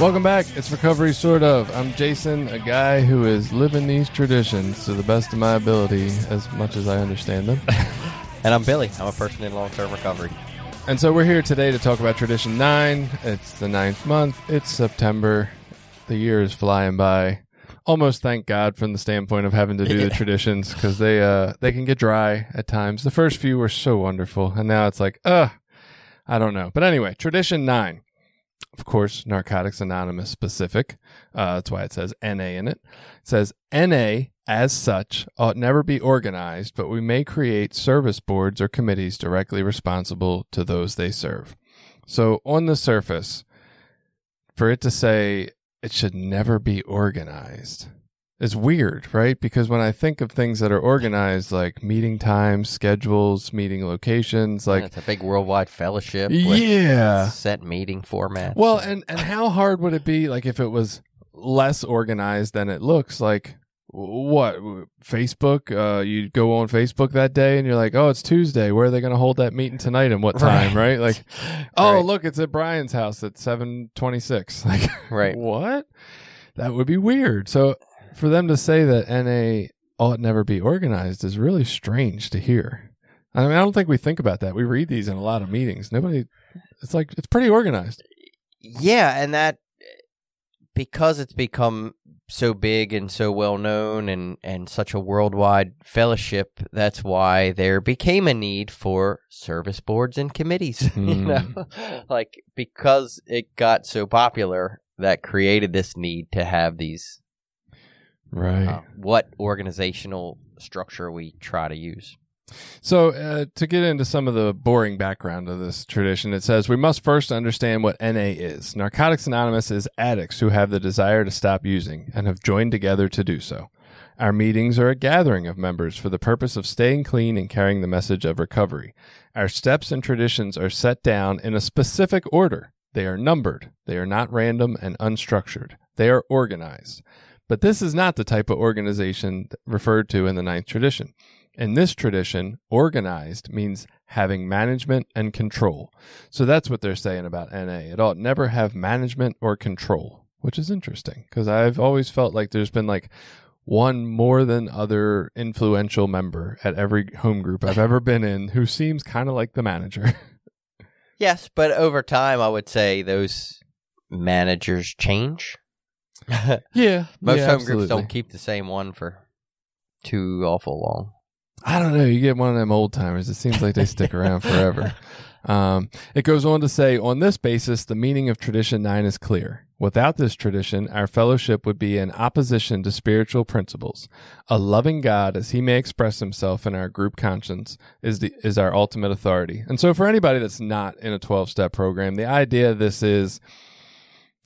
Welcome back. It's Recovery Sort of. I'm Jason, a guy who is living these traditions to the best of my ability as much as I understand them. And I'm Billy. I'm a person in long term recovery. and so we're here today to talk about Tradition 9. It's the ninth month. It's September. The year is flying by. Almost thank God from the standpoint of having to do the traditions because they uh they can get dry at times. The first few were so wonderful, and now it's like, uh, I don't know. But anyway, tradition nine. Of course, Narcotics Anonymous specific. Uh, that's why it says NA in it. It says NA as such ought never be organized, but we may create service boards or committees directly responsible to those they serve. So on the surface, for it to say it should never be organized is weird, right? Because when I think of things that are organized, like meeting times, schedules, meeting locations, like it's a big worldwide fellowship. with yeah, Set meeting format. well, and and how hard would it be, like, if it was less organized than it looks? Like, what Facebook? Uh, you go on Facebook that day, and you're like, oh, it's Tuesday. Where are they going to hold that meeting tonight, and what time? Right? Like, oh, Right. look, it's at Brian's house at seven twenty six. Like, Right. what? That would be weird. So, for them to say that NA ought never be organized is really strange to hear. I mean, I don't think we think about that. We read these in a lot of meetings. Nobody. It's like it's pretty organized. Yeah, and that because it's become so big and so well known and and such a worldwide fellowship, that's why there became a need for service boards and committees. you Hmm. know, like because it got so popular, that created this need to have these. Right. Uh, what organizational structure we try to use? So, uh, to get into some of the boring background of this tradition, it says we must first understand what NA is. Narcotics Anonymous is addicts who have the desire to stop using and have joined together to do so. Our meetings are a gathering of members for the purpose of staying clean and carrying the message of recovery. Our steps and traditions are set down in a specific order. They are numbered. They are not random and unstructured. They are organized. But this is not the type of organization referred to in the ninth tradition. In this tradition, organized means having management and control. So that's what they're saying about NA. It ought never have management or control, which is interesting because I've always felt like there's been like one more than other influential member at every home group I've ever been in who seems kind of like the manager. Yes, but over time, I would say those managers change. yeah. Most yeah, home absolutely. groups don't keep the same one for too awful long. I don't know. You get one of them old timers. It seems like they stick around forever. Um, it goes on to say, on this basis, the meaning of tradition nine is clear. Without this tradition, our fellowship would be in opposition to spiritual principles. A loving God, as He may express Himself in our group conscience, is the is our ultimate authority. And so, for anybody that's not in a twelve step program, the idea of this is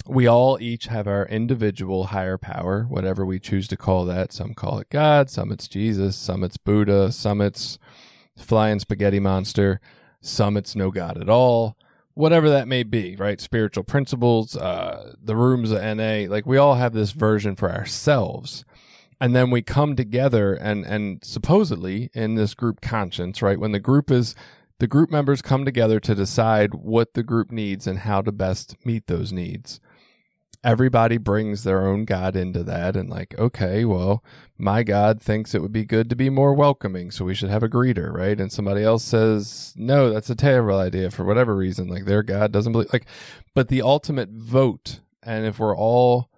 we all each have our individual higher power, whatever we choose to call that. Some call it God, some it's Jesus, some it's Buddha, some it's flying spaghetti monster, some it's no God at all. Whatever that may be, right? Spiritual principles, uh, the rooms of NA, like we all have this version for ourselves. And then we come together and, and supposedly in this group conscience, right? When the group is, the group members come together to decide what the group needs and how to best meet those needs everybody brings their own God into that and like, okay, well, my God thinks it would be good to be more welcoming, so we should have a greeter, right? And somebody else says, no, that's a terrible idea for whatever reason. Like their God doesn't believe like but the ultimate vote, and if we're all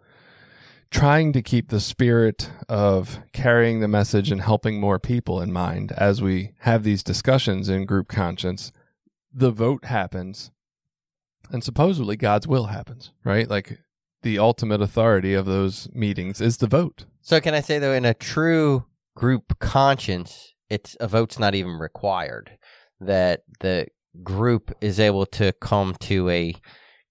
trying to keep the spirit of carrying the message and helping more people in mind as we have these discussions in group conscience, the vote happens and supposedly God's will happens, right? Like the ultimate authority of those meetings is the vote. So can I say though, in a true group conscience, it's a vote's not even required. That the group is able to come to a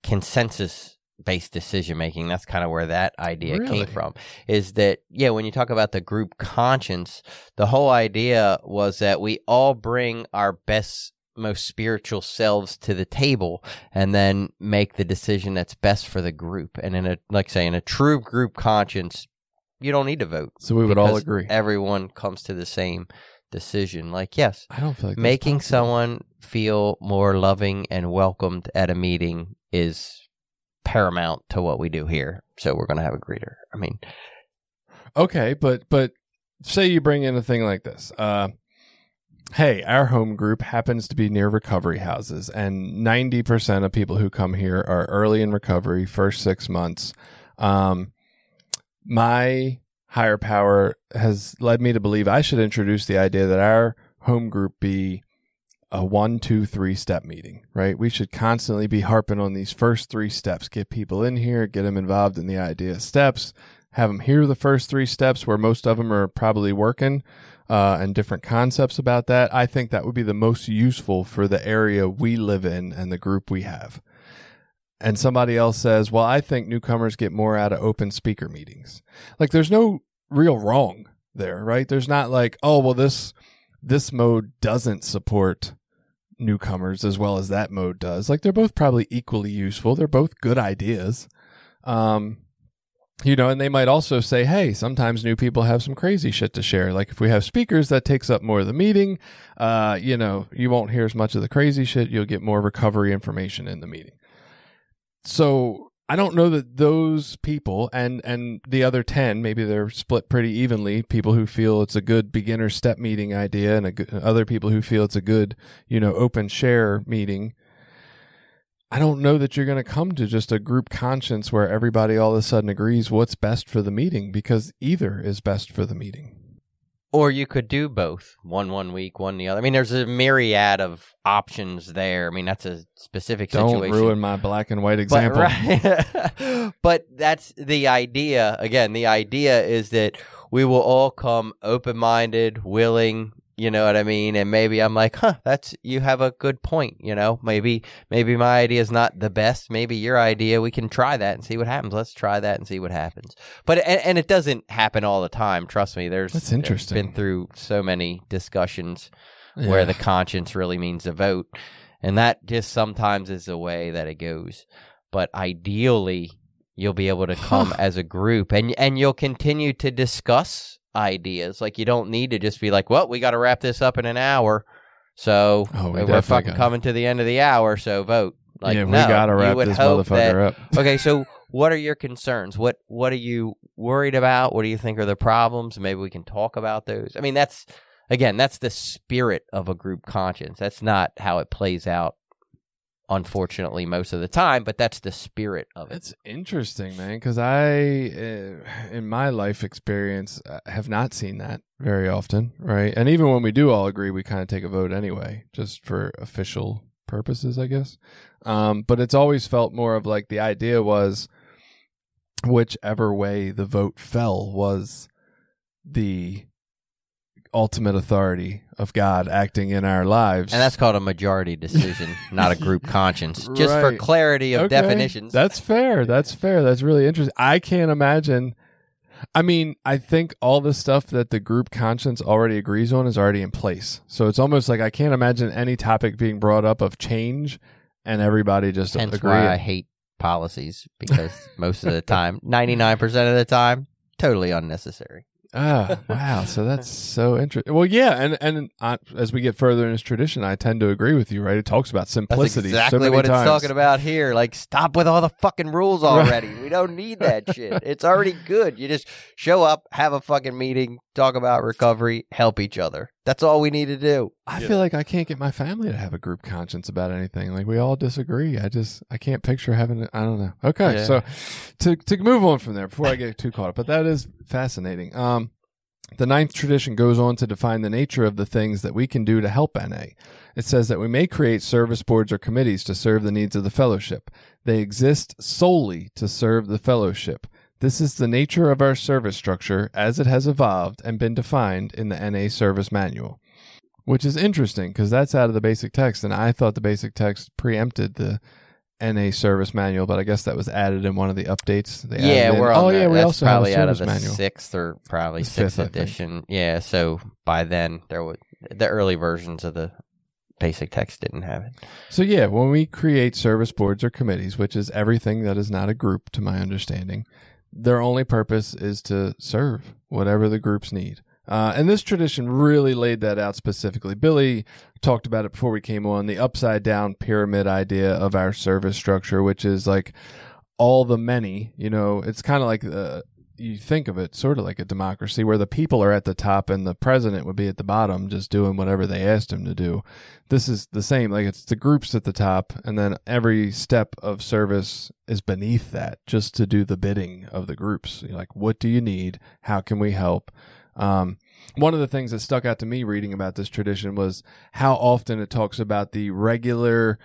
consensus based decision making. That's kind of where that idea Really? came from. Is that yeah, when you talk about the group conscience, the whole idea was that we all bring our best most spiritual selves to the table and then make the decision that's best for the group. And in a like say in a true group conscience, you don't need to vote. So we would all agree. Everyone comes to the same decision. Like, yes, I don't feel like making someone feel more loving and welcomed at a meeting is paramount to what we do here. So we're going to have a greeter. I mean, Okay, but but say you bring in a thing like this. Uh hey, our home group happens to be near recovery houses and 90% of people who come here are early in recovery, first 6 months. Um my higher power has led me to believe I should introduce the idea that our home group be a one, two, three step meeting, right? We should constantly be harping on these first three steps. Get people in here, get them involved in the idea steps, have them hear the first three steps where most of them are probably working uh, and different concepts about that. I think that would be the most useful for the area we live in and the group we have. And somebody else says, well, I think newcomers get more out of open speaker meetings. Like there's no real wrong there, right? There's not like, oh, well, this, this mode doesn't support newcomers as well as that mode does. Like they're both probably equally useful. They're both good ideas. Um, you know, and they might also say, hey, sometimes new people have some crazy shit to share. Like if we have speakers, that takes up more of the meeting. Uh, you know, you won't hear as much of the crazy shit. You'll get more recovery information in the meeting. So I don't know that those people and and the other ten, maybe they're split pretty evenly. People who feel it's a good beginner step meeting idea, and good, other people who feel it's a good, you know, open share meeting. I don't know that you're going to come to just a group conscience where everybody all of a sudden agrees what's best for the meeting because either is best for the meeting. or you could do both one one week, one the other. I mean, there's a myriad of options there. I mean, that's a specific Don't situation. ruin my black and white example. But, right. but that's the idea. Again, the idea is that we will all come open minded, willing, you know what I mean? And maybe I'm like, huh, that's you have a good point, you know? Maybe maybe my idea is not the best. Maybe your idea, we can try that and see what happens. Let's try that and see what happens. But and, and it doesn't happen all the time, trust me. There's That's interesting. Been through so many discussions where the conscience really means a vote. And that just sometimes is the way that it goes. But ideally, you'll be able to come as a group and and you'll continue to discuss ideas. Like you don't need to just be like, "Well, we got to wrap this up in an hour." So, Oh, we we're fucking gotta. coming to the end of the hour, so vote. Like, yeah, we no, gotta wrap this hope that- motherfucker up. okay, so what are your concerns? What what are you worried about? What do you think are the problems? Maybe we can talk about those. I mean, that's again, that's the spirit of a group conscience. That's not how it plays out unfortunately most of the time, but that's the spirit of it. It's interesting, man, because I, uh, in my life experience, uh, have not seen that very often, right? And even when we do all agree, we kind of take a vote anyway, just for official purposes, I guess. Um, but it's always felt more of like the idea was whichever way the vote fell was the ultimate authority of God acting in our lives. And that's called a majority decision, not a group conscience. Just for clarity of Okay. definitions. That's fair. That's fair. That's really interesting. I can't imagine. I mean, I think all the stuff that the group conscience already agrees on is already in place. So it's almost like I can't imagine any topic being brought up of change and everybody just Hence agree. why I hate policies because most of the time, 99% of the time, totally unnecessary. Ah, wow. So that's so interesting. Well, yeah, and and uh, as we get further in this tradition, I tend to agree with you. Right? It talks about That's simplicity. so exactly many what times. it's talking about here. Like, stop with all the fucking rules already. we don't need that shit. It's already good. You just show up, have a fucking meeting, talk about recovery, help each other. That's all we need to do. I feel like I can't get my family to have a group conscience about anything. Like we all disagree. I just I can't picture having. I don't know. Okay, Yeah. so to to move on from there before I get too caught up, but that is fascinating. Um, The ninth tradition goes on to define the nature of the things that we can do to help NA. It says that we may create service boards or committees to serve the needs of the fellowship. They exist solely to serve the fellowship. This is the nature of our service structure as it has evolved and been defined in the NA service manual. Which is interesting because that's out of the basic text, and I thought the basic text preempted the NA service manual, but I guess that was added in one of the updates. They yeah, added we're oh, on. Oh the- yeah, we that's also probably out of the manual. sixth or probably It's sixth fifth, edition. Yeah, so by then there would the early versions of the basic text didn't have it. So yeah, when we create service boards or committees, which is everything that is not a group to my understanding, their only purpose is to serve whatever the groups need. Uh, and this tradition really laid that out specifically. Billy talked about it before we came on the upside down pyramid idea of our service structure, which is like all the many, you know, it's kind of like uh, you think of it sort of like a democracy where the people are at the top and the president would be at the bottom just doing whatever they asked him to do. This is the same. Like it's the groups at the top, and then every step of service is beneath that just to do the bidding of the groups. You're like, what do you need? How can we help? Um, one of the things that stuck out to me reading about this tradition was how often it talks about the regular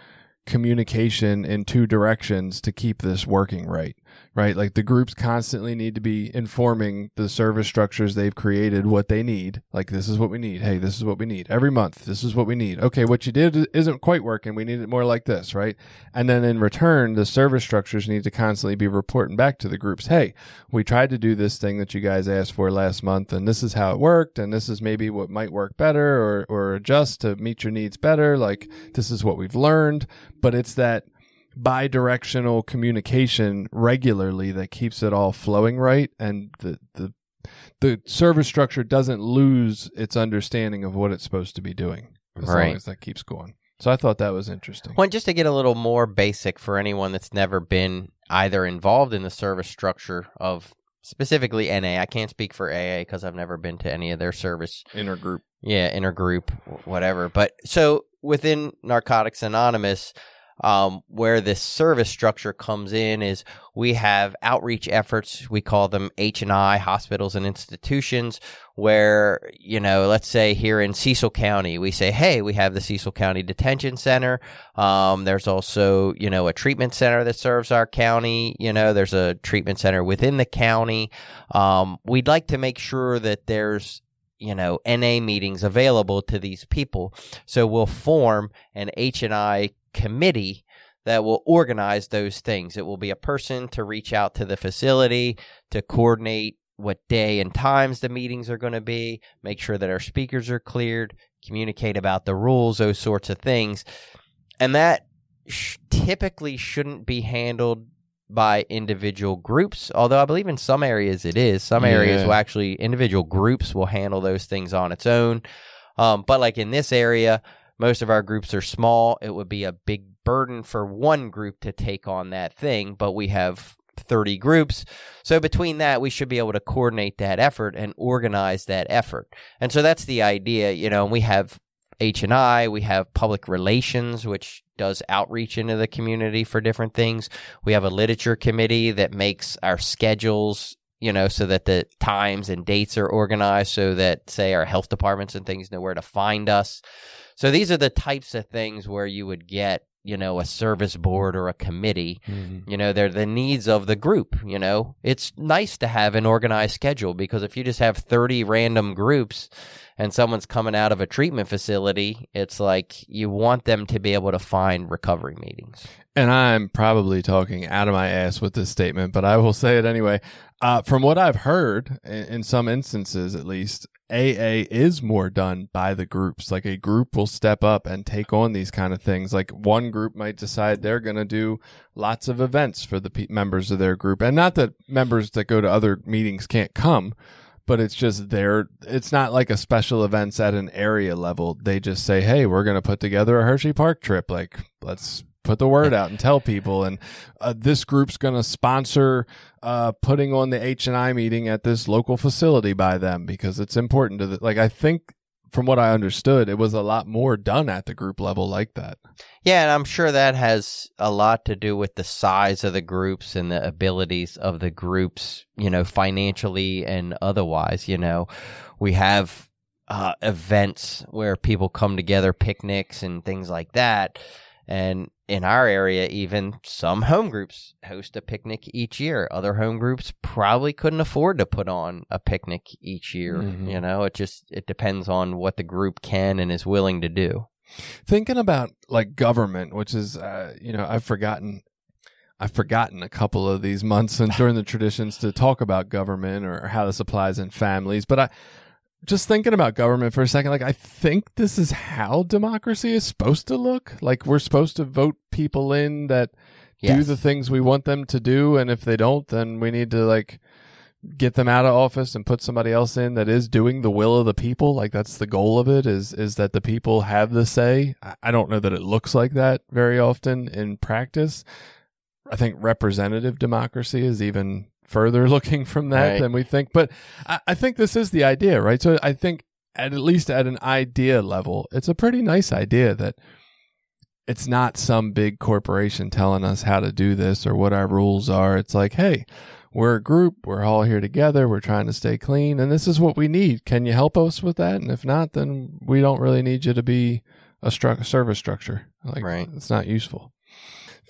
communication in two directions to keep this working right right? Like the groups constantly need to be informing the service structures they've created what they need. Like this is what we need. Hey this is what we need. Every month this is what we need. Okay what you did isn't quite working. We need it more like this right? And then in return the service structures need to constantly be reporting back to the groups. Hey we tried to do this thing that you guys asked for last month and this is how it worked and this is maybe what might work better or or adjust to meet your needs better. Like this is what we've learned. But it's that bi-directional communication regularly that keeps it all flowing right and the the the service structure doesn't lose its understanding of what it's supposed to be doing as Right. long as that keeps going so i thought that was interesting Well, just to get a little more basic for anyone that's never been either involved in the service structure of specifically NA. I can't speak for AA because I've never been to any of their service intergroup yeah, intergroup, wh- whatever. But so within Narcotics Anonymous, um, where this service structure comes in is we have outreach efforts. We call them H and I hospitals and institutions. Where you know, let's say here in Cecil County, we say, hey, we have the Cecil County Detention Center. Um, there's also you know a treatment center that serves our county. You know, there's a treatment center within the county. Um, we'd like to make sure that there's you know NA meetings available to these people. So we'll form an H and I committee that will organize those things. It will be a person to reach out to the facility to coordinate what day and times the meetings are going to be, make sure that our speakers are cleared, communicate about the rules, those sorts of things. And that sh- typically shouldn't be handled by individual groups, although I believe in some areas it is. Some areas Yeah. will actually, individual groups will handle those things on its own. Um, but like in this area, most of our groups are small. It would be a big burden for one group to take on that thing, but we have 30 groups. So between that, we should be able to coordinate that effort and organize that effort. And so that's the idea, you know, we have H&I, we have public relations which does outreach into the community for different things. We have a literature committee that makes our schedules you know, so that the times and dates are organized so that, say, our health departments and things know where to find us. So these are the types of things where you would get, you know, a service board or a committee. You know, they're the needs of the group. You know, it's nice to have an organized schedule because if you just have 30 random groups and someone's coming out of a treatment facility, it's like you want them to be able to find recovery meetings. And I'm probably talking out of my ass with this statement, but I will say it anyway. Uh, from what I've heard, in some instances at least, AA is more done by the groups. Like a group will step up and take on these kind of things. Like one group might decide they're going to do lots of events for the pe- members of their group. And not that members that go to other meetings can't come, but it's just there. It's not like a special events at an area level. They just say, Hey, we're going to put together a Hershey Park trip. Like, let's put the word out and tell people. And uh, this group's going to sponsor uh, putting on the H and I meeting at this local facility by them because it's important to the, like, I think from what I understood, it was a lot more done at the group level like that. Yeah, and I'm sure that has a lot to do with the size of the groups and the abilities of the groups, you know, financially and otherwise. You know, we have uh, events where people come together, picnics and things like that. And in our area, even some home groups host a picnic each year. Other home groups probably couldn't afford to put on a picnic each year. Mhm. You know, it just it depends on what the group can and is willing to do. Thinking about like government, which is, uh, you know, I've forgotten. I've forgotten a couple of these months and during the traditions to talk about government or how this applies in families. But I just thinking about government for a second, like I think this is how democracy is supposed to look. Like we're supposed to vote people in that do the things we want them to do, and if they don't, then we need to like get them out of office and put somebody else in that is doing the will of the people. Like that's the goal of it is is that the people have the say. I- I don't know that it looks like that very often in practice. I think representative democracy is even further looking from that Right. than we think. But I, I think this is the idea, right? So I think at, at least at an idea level, it's a pretty nice idea that it's not some big corporation telling us how to do this or what our rules are. It's like, hey, we're a group. We're all here together. We're trying to stay clean, and this is what we need. Can you help us with that? And if not, then we don't really need you to be a stru- service structure. Like, Right. it's not useful.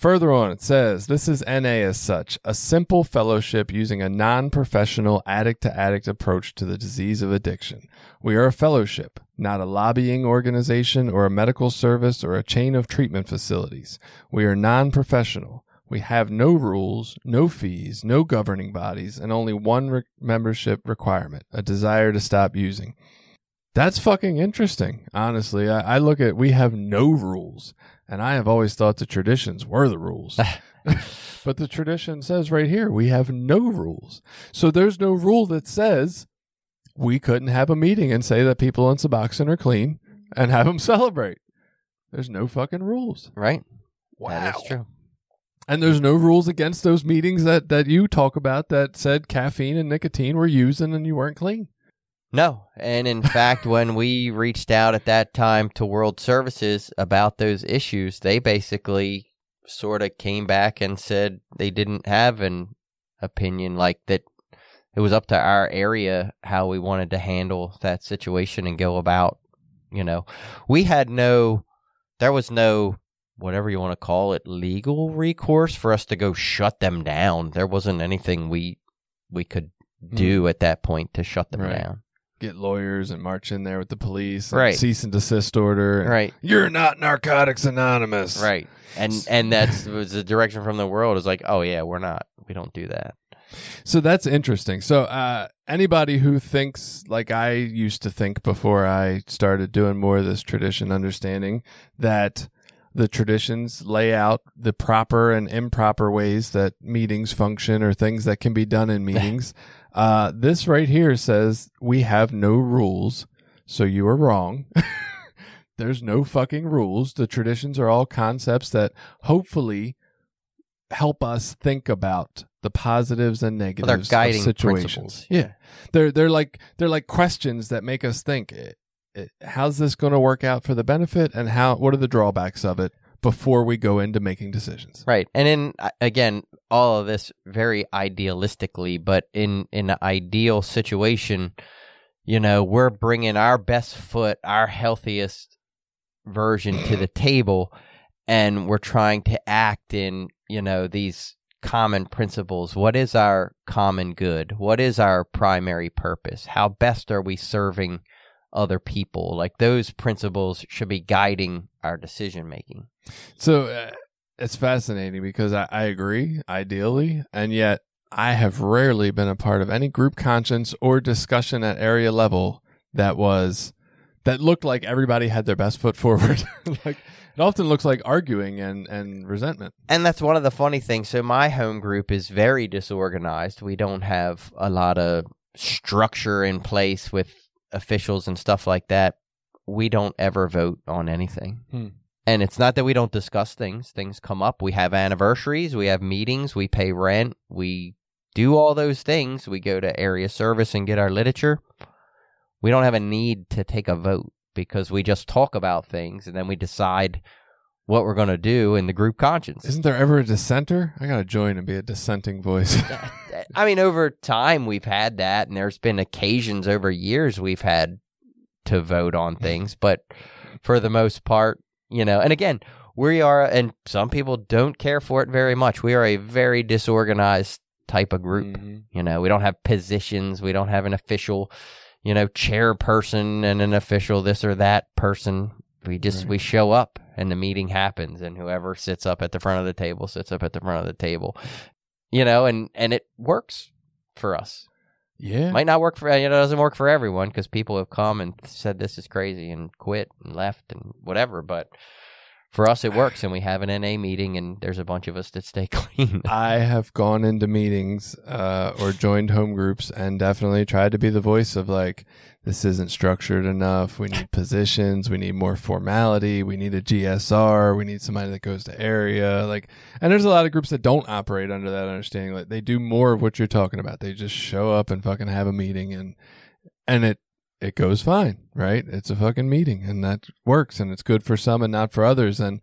Further on, it says this is NA as such, a simple fellowship using a non professional addict to addict approach to the disease of addiction. We are a fellowship, not a lobbying organization or a medical service or a chain of treatment facilities. We are non professional. We have no rules, no fees, no governing bodies, and only one re- membership requirement a desire to stop using. That's fucking interesting, honestly. I, I look at we have no rules, and I have always thought the traditions were the rules. but the tradition says right here we have no rules. So there's no rule that says we couldn't have a meeting and say that people on Suboxone are clean and have them celebrate. There's no fucking rules. Right? Wow. That is true. And there's no rules against those meetings that, that you talk about that said caffeine and nicotine were using and you weren't clean. No. And in fact, when we reached out at that time to World Services about those issues, they basically sort of came back and said they didn't have an opinion like that. It was up to our area how we wanted to handle that situation and go about, you know, we had no, there was no, whatever you want to call it, legal recourse for us to go shut them down. There wasn't anything we, we could mm-hmm. do at that point to shut them Right. down. Get lawyers and march in there with the police. and Right. Cease and desist order. and, Right. You're not Narcotics Anonymous. Right. And and that's was the direction from the world is like, oh yeah, we're not. We don't do that. So that's interesting. So uh, anybody who thinks like I used to think before I started doing more of this tradition, understanding that the traditions lay out the proper and improper ways that meetings function or things that can be done in meetings. Uh, this right here says we have no rules, so you are wrong. There's no fucking rules. The traditions are all concepts that hopefully help us think about the positives and Well, negatives they're of guiding situations. principles. Yeah, they're they're like they're like questions that make us think. eh, eh, How's this going to work out for the benefit, and how? What are the drawbacks of it before we go into making decisions? Right. And in uh, again, all of this very idealistically, but in in an ideal situation, you know, we're bringing our best foot, our healthiest version to the table and we're trying to act in, you know, these common principles. What is our common good? What is our primary purpose? How best are we serving other people? Like those principles should be guiding our decision making. So uh, it's fascinating because I, I agree, ideally, and yet I have rarely been a part of any group conscience or discussion at area level that was that looked like everybody had their best foot forward. like it often looks like arguing and and resentment. And that's one of the funny things. So my home group is very disorganized. We don't have a lot of structure in place with officials and stuff like that. We don't ever vote on anything. Hmm. And it's not that we don't discuss things. Things come up. We have anniversaries, we have meetings, we pay rent, we do all those things. We go to area service and get our literature. We don't have a need to take a vote. because we just talk about things and then we decide what we're going to do in the group conscience. Isn't there ever a dissenter? I gotta join and be a dissenting voice. I mean, over time we've had that, and there's been occasions over years we've had to vote on things, but for the most part, you know, and again, we are, and some people don't care for it very much. We are a very disorganized type of group. Mhm. You know, we don't have positions, we don't have an official, you know, chairperson and an official this or that person. We just Right. we show up and the meeting happens and whoever sits up at the front of the table sits up at the front of the table. You know, and and it works for us. Yeah. Might not work for you know, it doesn't work for everyone because people have come and said this is crazy and quit and left and whatever, but for us it works and we have an NA meeting and there's a bunch of us that stay clean. I have gone into meetings uh, or joined home groups and definitely tried to be the voice of like, this isn't structured enough. We need positions. We need more formality. We need a GSR. We need somebody that goes to area. Like, and there's a lot of groups that don't operate under that understanding. Like, they do more of what you're talking about. They just show up and fucking have a meeting and, and it, it goes fine, right? It's a fucking meeting and that works and it's good for some and not for others. And,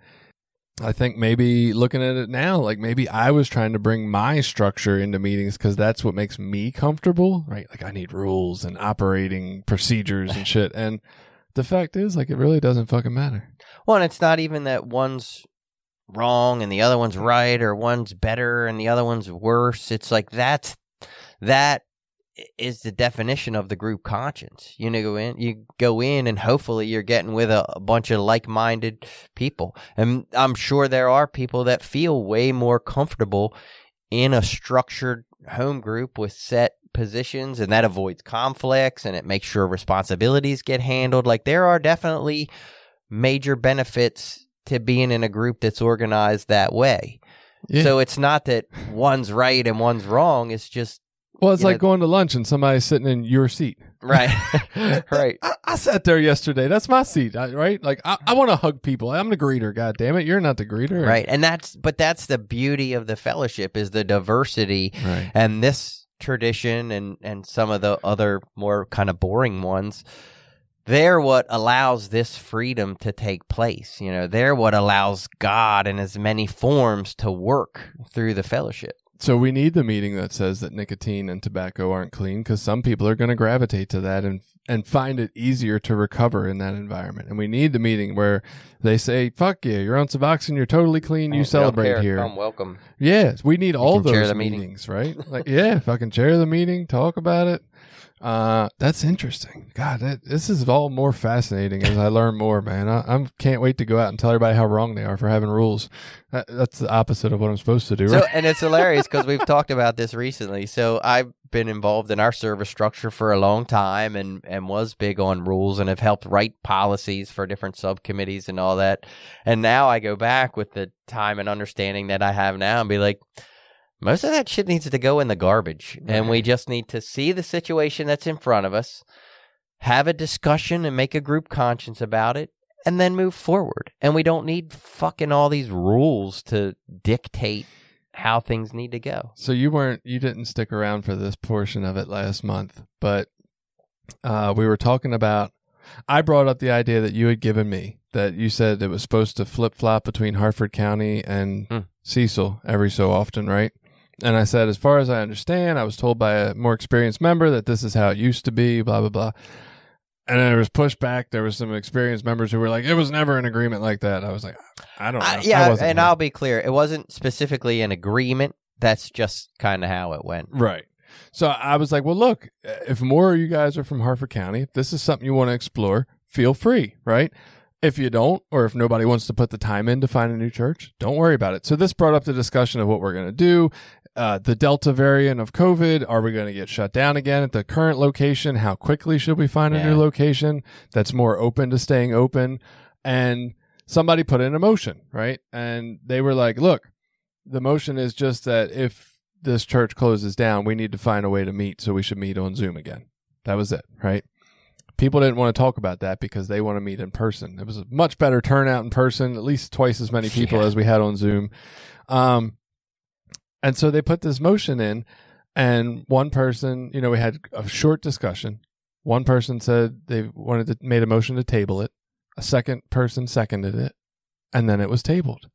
I think maybe looking at it now, like maybe I was trying to bring my structure into meetings because that's what makes me comfortable, right? Like I need rules and operating procedures and shit. And the fact is, like, it really doesn't fucking matter. Well, and it's not even that one's wrong and the other one's right, or one's better and the other one's worse. It's like that's that is the definition of the group conscience. You know, go in, you go in, and hopefully you're getting with a, a bunch of like-minded people. And I'm sure there are people that feel way more comfortable in a structured home group with set positions and that avoids conflicts and it makes sure responsibilities get handled like there are definitely major benefits to being in a group that's organized that way. Yeah. So it's not that one's right and one's wrong. It's just well, it's you like know- going to lunch and somebody's sitting in your seat. right, right. I, I sat there yesterday. That's my seat, right? Like I, I want to hug people. I'm the greeter. God damn it, you're not the greeter, Right. And that's but that's the beauty of the fellowship is the diversity Right. and this tradition and and some of the other more kind of boring ones they're what allows this freedom to take place you know they're what allows god in as many forms to work through the fellowship So we need the meeting that says that nicotine and tobacco aren't clean because some people are going to gravitate to that and and find it easier to recover in that environment. And we need the meeting where they say, "Fuck yeah, you're on Suboxone, you're totally clean, you oh, don't celebrate here." Come, welcome Yes, we need all those the meeting. meetings, right? Like, yeah, fucking chair the meeting, talk about it. Uh, that's interesting. God, that, this is all more fascinating as I learn more, man. I I'm, can't wait to go out and tell everybody how wrong they are for having rules. That, that's the opposite of what I'm supposed to do, Right? So, and it's hilarious because we've talked about this recently. So I've been involved in our service structure for a long time and, and was big on rules and have helped write policies for different subcommittees and all that. And now I go back with the time and understanding that I have now and be like, most of that shit needs to go in the garbage. And we just need to see the situation that's in front of us, have a discussion and make a group conscience about it, and then move forward. And we don't need fucking all these rules to dictate how things need to go. So you weren't you didn't stick around for this portion of it last month, but uh, we were talking about. I brought up the idea that you had given me that you said it was supposed to flip flop between Harford County and Hmm. Cecil every so often, right? And I said, as far as I understand, I was told by a more experienced member that this is how it used to be, blah blah blah. And then there was pushback. There was some experienced members who were like, "It was never an agreement like that." I was like, "I don't know." I, yeah, and. I'll be clear. It wasn't specifically an agreement. That's just kind of how it went. Right. So I was like, well, look, if more of you guys are from Harford County, if this is something you want to explore, feel free, right? If you don't, or if nobody wants to put the time in to find a new church, don't worry about it. So this brought up the discussion of what we're going to do. Uh, the Delta variant of COVID, are we going to get shut down again at the current location? How quickly should we find a new location that's more open to staying open? And somebody put in a motion, right? And they were like, look, the motion is just that if this church closes down, we need to find a way to meet, so we should meet on Zoom again. That was it, right? People didn't want to talk about that because they want to meet in person. It was a much better turnout in person, at least twice as many people Yeah. as we had on Zoom. Um, and so they put this motion in, and one person, you know, we had a short discussion, One person said they wanted to made a motion to table it. A second person seconded it, and then it was tabled.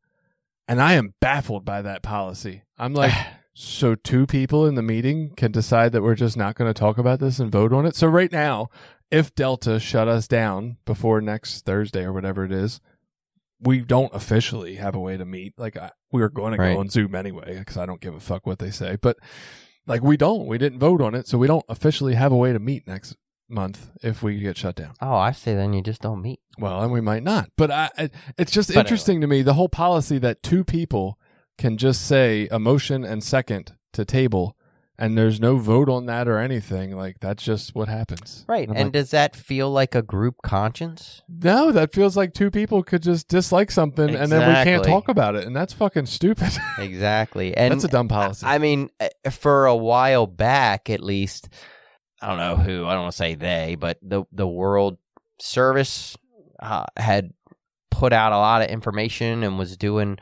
And I am baffled by that policy. I'm like, so two people in the meeting can decide that we're just not going to talk about this and vote on it. So right now, if Delta shut us down before next Thursday or whatever it is, we don't officially have a way to meet. Like I, we were going to Right. go on Zoom anyway because I don't give a fuck what they say. But like we don't, we didn't vote on it, so we don't officially have a way to meet next month if we get shut down. Oh, I say then you just don't meet. Well, and we might not. But I, I it's just But uh, interesting to me the whole policy that two people can just say a motion and second to table, and there's no vote on that or anything. Like that's just what happens. Right. I'm And like, does that feel like a group conscience? no, that feels like two people could just dislike something and then we can't talk about it, and that's fucking stupid. Exactly. And that's a dumb policy. I mean, uh, for a while back, at least, I don't know who. I don't want to say they, but the the World Service uh, had put out a lot of information and was doing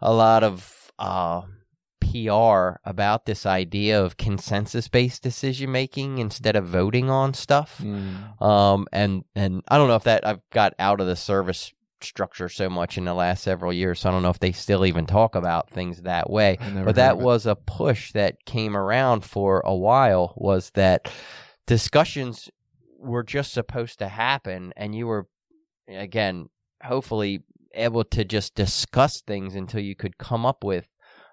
a lot of uh, PR about this idea of consensus based decision making instead of voting on stuff. Mm. Um, and and I don't know if that I've got out of the service structure so much in the last several years, so I don't know if they still even talk about things that way. But that was a push that came around for a while. Was that discussions were just supposed to happen, and you were again hopefully able to just discuss things until you could come up with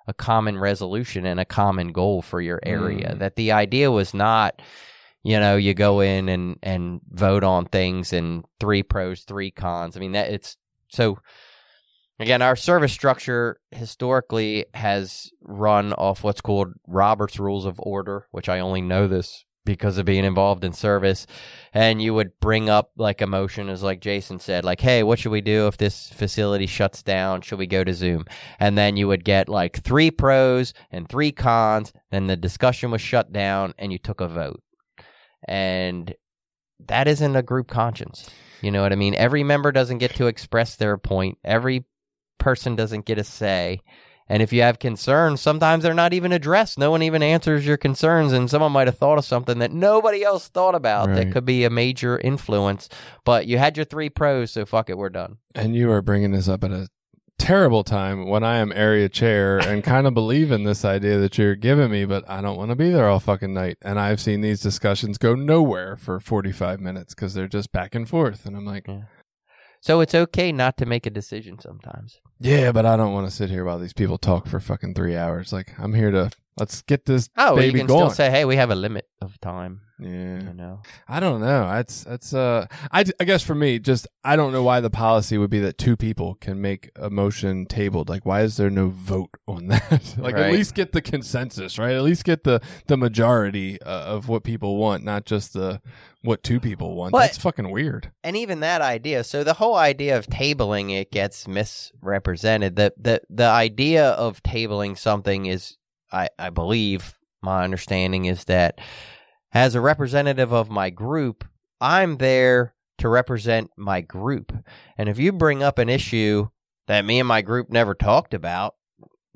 a common resolution and a common goal for your area. Mm. That the idea was not, you know, you go in and and vote on things and three pros, three cons. I mean that it's so again our service structure historically has run off what's called Robert's rules of order, which I only know this because of being involved in service. And you would bring up like a motion as like Jason said like hey what should we do if this facility shuts down? Should we go to Zoom? And then you would get like three pros and three cons. Then the discussion was shut down and you took a vote. And that isn't a group conscience. You know what I mean? Every member doesn't get to express their point. Every person doesn't get a say and if you have concerns, sometimes they're not even addressed. No one even answers your concerns, and someone might have thought of something that nobody else thought about that could be a major influence. But you had your three pros, so fuck it, we're done. And you are bringing this up at a terrible time when I am area chair and kind of believe in this idea that you're giving me, but I don't want to be there all fucking night. And I've seen these discussions go nowhere for 45 minutes because they're just back and forth. And I'm like, So it's okay not to make a decision sometimes. Yeah, but I don't want to sit here while these people talk for fucking three hours. Like, I'm here to, let's get this Oh, baby you can going. still say, "Hey, we have a limit of time." yeah. You know, I don't know. That's that's uh I, I guess for me just I don't know why the policy would be that two people can make a motion tabled. Like why is there no vote on that? like at least get the consensus, right? At least get the the majority uh, of what people want, not just the what two people want. But- That's fucking weird. and even that idea. So the whole idea of tabling it gets misrepresented. The the the idea of tabling something is, I I believe my understanding is that as a representative of my group, I'm there to represent my group. And if you bring up an issue that me and my group never talked about,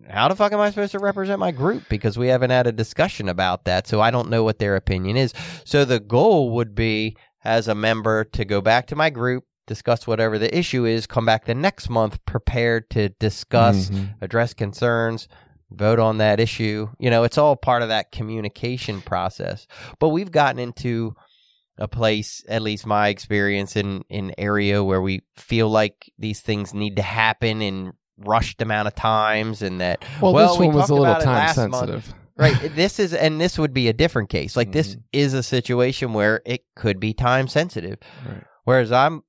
how the fuck am I supposed to represent my group? Because we haven't had a discussion about that, so I don't know what their opinion is. So the goal would be as a member to go back to my group, discuss whatever the issue is, come back the next month prepared to discuss, Mhm. address concerns, vote on that issue. You know, it's all part of that communication process. But we've gotten into a place, at least my experience in in area where we feel like these things need to happen in rushed amount of times and that Well, well, this we one was a little time last month. sensitive. right this is and this would be a different case like this Mhm. is a situation where it could be time sensitive Right. whereas i'm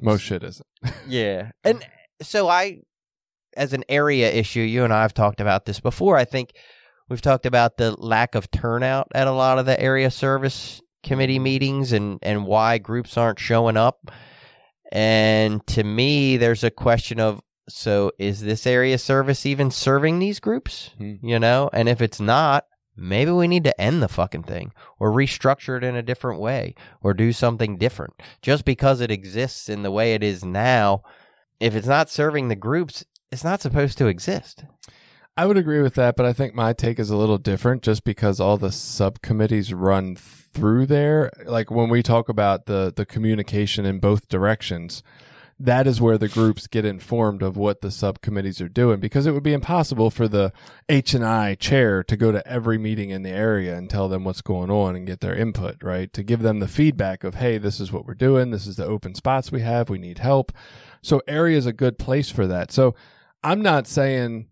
Most shit isn't. yeah and so i as an area issue you and i have talked about this before i think we've talked about the lack of turnout at a lot of the area service committee meetings and and why groups aren't showing up and to me there's a question of so is this area service even serving these groups Hmm. you know and if it's not maybe we need to end the fucking thing or restructure it in a different way or do something different just because it exists in the way it is now if it's not serving the groups it's not supposed to exist I would agree with that, but I think my take is a little different just because all the subcommittees run through there. Like when we talk about the the communication in both directions, that is where the groups get informed of what the subcommittees are doing because it would be impossible for the H&I chair to go to every meeting in the area and tell them what's going on and get their input, right? To give them the feedback of, "Hey, this is what we're doing. This is the open spots we have. We need help." So area is a good place for that. So I'm not saying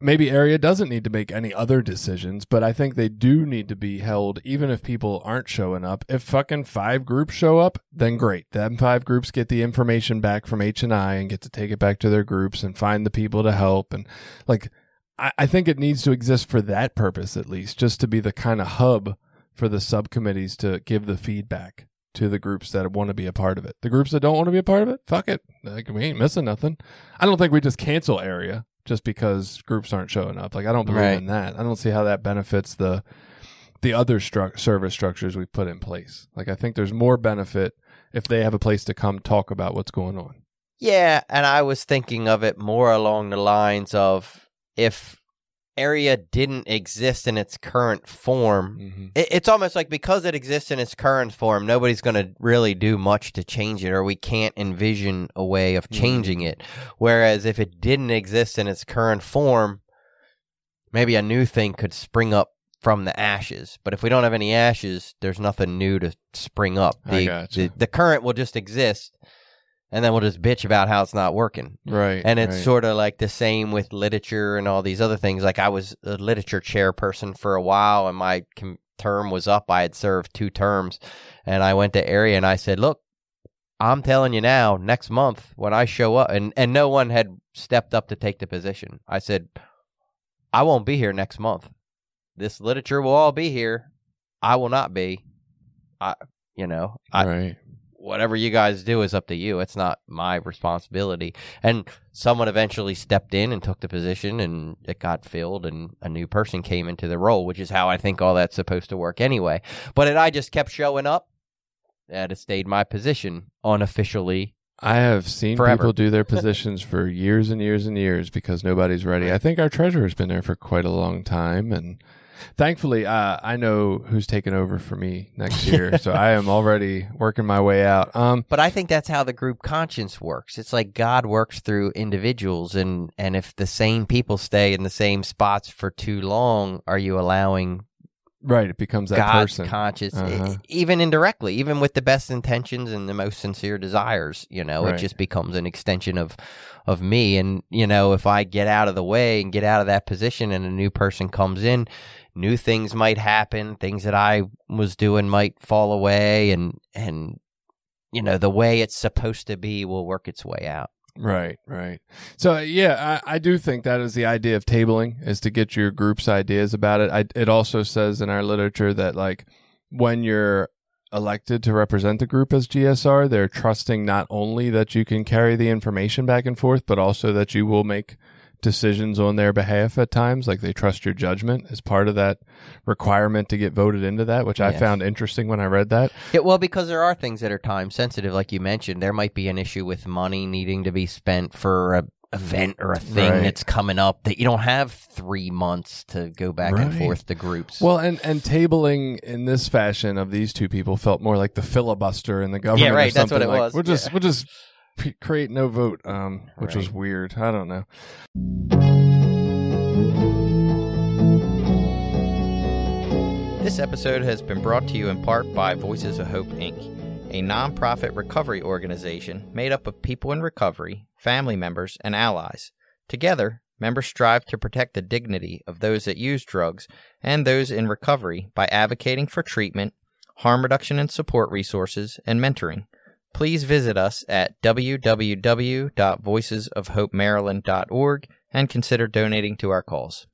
maybe area doesn't need to make any other decisions, but I think they do need to be held even if people aren't showing up. If fucking five groups show up, then great. Them five groups get the information back from H and I and get to take it back to their groups and find the people to help and like I, I think it needs to exist for that purpose at least, just to be the kind of hub for the subcommittees to give the feedback to the groups that want to be a part of it. The groups that don't want to be a part of it, fuck it. Like we ain't missing nothing. I don't think we just cancel area just because groups aren't showing up. Like I don't believe Right. in that. I don't see how that benefits the the other stru- service structures we've put in place. Like I think there's more benefit if they have a place to come talk about what's going on. Yeah, and I was thinking of it more along the lines of if area didn't exist in its current form, Mm-hmm. it, it's almost like because it exists in its current form, nobody's going to really do much to change it, or we can't envision a way of changing it. Whereas if it didn't exist in its current form, maybe a new thing could spring up from the ashes. But if we don't have any ashes, there's nothing new to spring up. The, gotcha. the, the current will just exist, and then we'll just bitch about how it's not working. Right. And it's right. sort of like the same with literature and all these other things. Like I was a literature chairperson for a while, and my com- term was up. I had served two terms, and I went to area and I said, "Look, I'm telling you now, next month when I show up, and and no one had stepped up to take the position. I said, I won't be here next month. This literature will all be here. I will not be. I, you know, I, right. Whatever you guys do is up to you. It's not my responsibility. And someone eventually stepped in and took the position, and it got filled, and a new person came into the role, which is how I think all that's supposed to work anyway. But it, I just kept showing up, and it stayed my position unofficially. I have seen Forever. people do their positions for years and years and years because nobody's ready. I think our treasurer's been there for quite a long time, and thankfully, uh, I know who's taking over for me next year. so I am already working my way out. Um, But I think that's how the group conscience works. It's like God works through individuals, and and if the same people stay in the same spots for too long, are you allowing right, it becomes that God's person. conscious, Uh-huh. even indirectly, even with the best intentions and the most sincere desires. You know, Right. it just becomes an extension of of me. And you know, if I get out of the way and get out of that position, and a new person comes in, new things might happen. Things that I was doing might fall away, and and you know, the way it's supposed to be will work its way out. Right, right. So uh, yeah, I, I do think that is the idea of tabling is to get your group's ideas about it. I, it also says in our literature that like when you're elected to represent the group as GSR, they're trusting not only that you can carry the information back and forth, but also that you will make decisions on their behalf at times. Like they trust your judgment as part of that requirement to get voted into that, which I found interesting when I read that. Yeah, well, because there are things that are time sensitive, like you mentioned. There might be an issue with money needing to be spent for a event or a thing Right. that's coming up that you don't have three months to go back and forth to groups. Well, and and tabling in this fashion of these two people felt more like the filibuster in the government. or right, that's what it like, was, We'll just yeah. we'll just create no vote, um, which was weird. I don't know. This episode has been brought to you in part by Voices of Hope, Inc., a nonprofit recovery organization made up of people in recovery, family members, and allies. Together, members strive to protect the dignity of those that use drugs and those in recovery by advocating for treatment, harm reduction and support resources, and mentoring. Please visit us at www.voicesofhopemaryland.org and consider donating to our cause.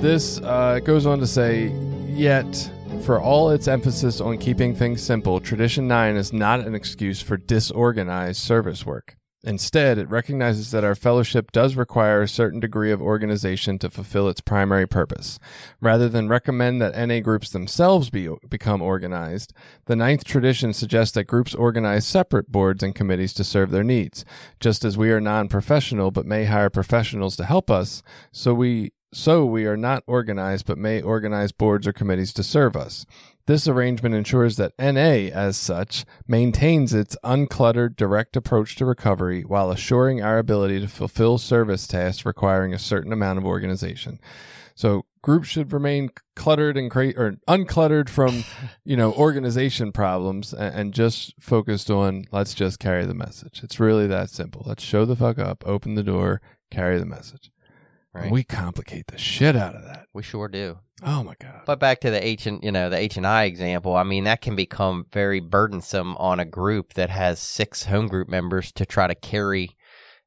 This uh, goes on to say, yet for all its emphasis on keeping things simple, Tradition 9 is not an excuse for disorganized service work. Instead, it recognizes that our fellowship does require a certain degree of organization to fulfill its primary purpose. Rather than recommend that NA groups themselves be, become organized, the ninth tradition suggests that groups organize separate boards and committees to serve their needs. Just as we are non-professional but may hire professionals to help us, so we so we are not organized but may organize boards or committees to serve us. This arrangement ensures that NA, as such, maintains its uncluttered, direct approach to recovery while assuring our ability to fulfill service tasks requiring a certain amount of organization. So groups should remain cluttered and cra- or uncluttered from, you know, organization problems and, and just focused on let's just carry the message. It's really that simple. Let's show the fuck up, open the door, carry the message. Right. We complicate the shit out of that. We sure do. Oh my god. But back to the H and you know the H and I example. I mean that can become very burdensome on a group that has six home group members to try to carry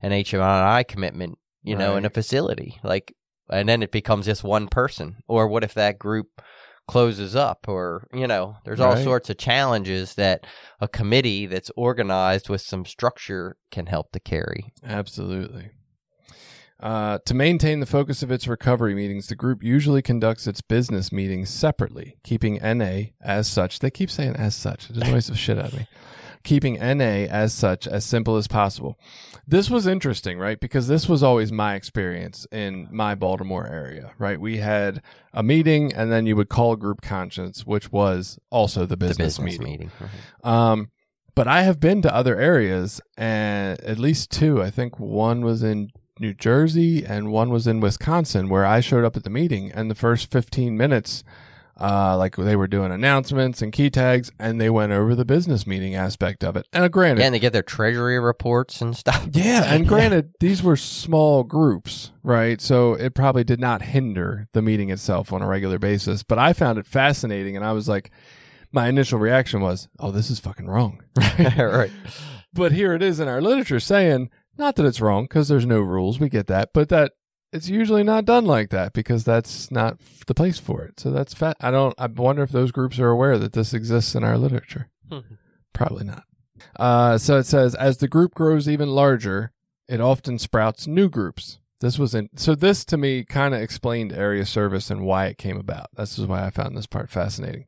an H and I commitment. You know, in a facility like, and then it becomes just one person. Or what if that group closes up? Or you know, there's all Right. sorts of challenges that a committee that's organized with some structure can help to carry. Absolutely. Uh, to maintain the focus of its recovery meetings, the group usually conducts its business meetings separately, keeping NA as such. They keep saying as such. It annoys the shit out of me. Keeping NA as such as simple as possible. This was interesting, right? Because this was always my experience in my Baltimore area, right? We had a meeting and then you would call group conscience, which was also the The business, business meeting. meeting. Mhm. Um, but I have been to other areas, and at least two. I think one was in New Jersey and one was in Wisconsin, where I showed up at the meeting, and the first fifteen minutes, uh, like they were doing announcements and key tags, and they went over the business meeting aspect of it. And granted, Yeah, and they get their treasury reports and stuff. yeah, and granted, these were small groups, right? So it probably did not hinder the meeting itself on a regular basis. But I found it fascinating, and I was like, my initial reaction was, "Oh, this is fucking wrong," right? right. But here it is in our literature saying, not that it's wrong because there's no rules, we get that, but that it's usually not done like that because that's not the place for it. So that's fat. I don't. I wonder if those groups are aware that this exists in our literature. Probably not. Uh, so it says, as the group grows even larger, it often sprouts new groups. This was in, so this to me kind of explained area service and why it came about. This is why I found this part fascinating.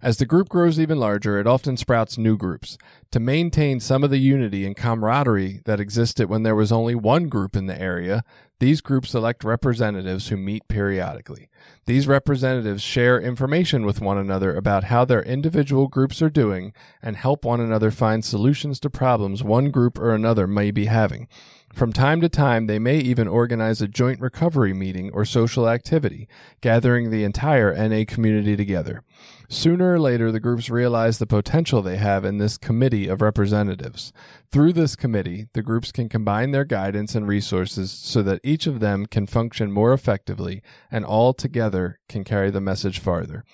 As the group grows even larger, it often sprouts new groups. To maintain some of the unity and camaraderie that existed when there was only one group in the area, these groups elect representatives who meet periodically. These representatives share information with one another about how their individual groups are doing and help one another find solutions to problems one group or another may be having. From time to time, they may even organize a joint recovery meeting or social activity, gathering the entire NA community together. Sooner or later, the groups realize the potential they have in this committee of representatives. Through this committee, the groups can combine their guidance and resources so that each of them can function more effectively and all together can carry the message farther.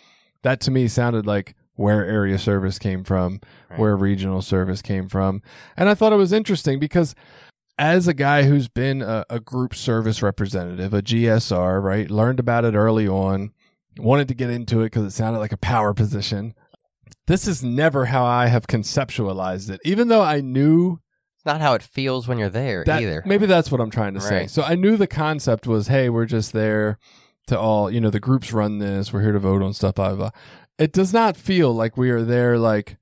That to me sounded like where area service came from, Right. where regional service came from. And I thought it was interesting because as a guy who's been a, a group service representative, a GSR, right, learned about it early on, wanted to get into it because it sounded like a power position. This is never how I have conceptualized it, even though I knew It's not how it feels when you're there that either. maybe that's what I'm trying to say. So I knew the concept was, hey, we're just there to all, you know, the groups run this, we're here to vote on stuff, blah, blah, blah. It does not feel like we are there like,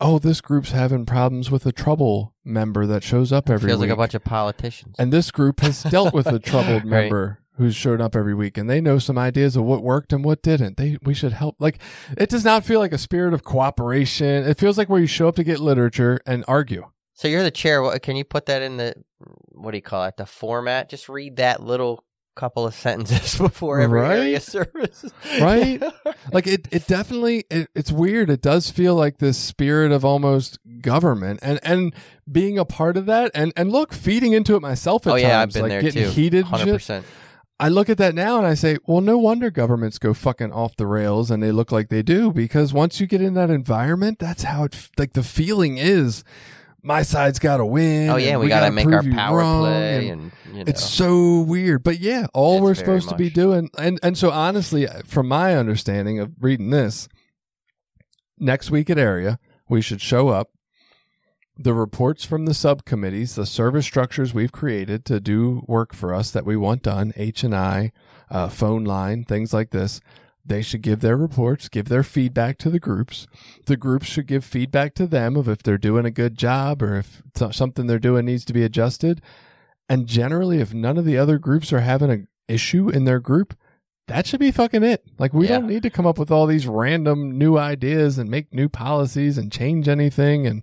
oh, this group's having problems with a trouble member that shows up every week. feels week. like a bunch of politicians. and this group has dealt with a troubled Right. member who's showed up every week and they know some ideas of what worked and what didn't. They we should help. Like it does not feel like a spirit of cooperation. It feels like where you show up to get literature and argue. so you're the chair. Can you put that in the what do you call it? The format. Just read that little couple of sentences before every Right? area service. Right? like it it definitely it, it's weird it does feel like this spirit of almost government and and being a part of that and and look feeding into it myself at oh yeah, I've times been like there getting too. heated Hundred shit. percent. I look at that now and I say, well, no wonder governments go fucking off the rails and they look like they do because once you get in that environment, that's how it like the feeling is. My side's got to win. Oh yeah, and we, gotta, make our power wrong, play, and and, you know. it's so weird, but yeah, all It's we're supposed to be doing, and and so honestly, from my understanding of reading this, next week at area, we should show up. the reports from the subcommittees, the service structures we've created to do work for us that we want done, H and I, uh, phone line, things like this. They should give their reports, give their feedback to the groups. The groups should give feedback to them of if they're doing a good job or if something they're doing needs to be adjusted. And generally, if none of the other groups are having an issue in their group, that should be fucking it. Like, we Yeah. don't need to come up with all these random new ideas and make new policies and change anything. And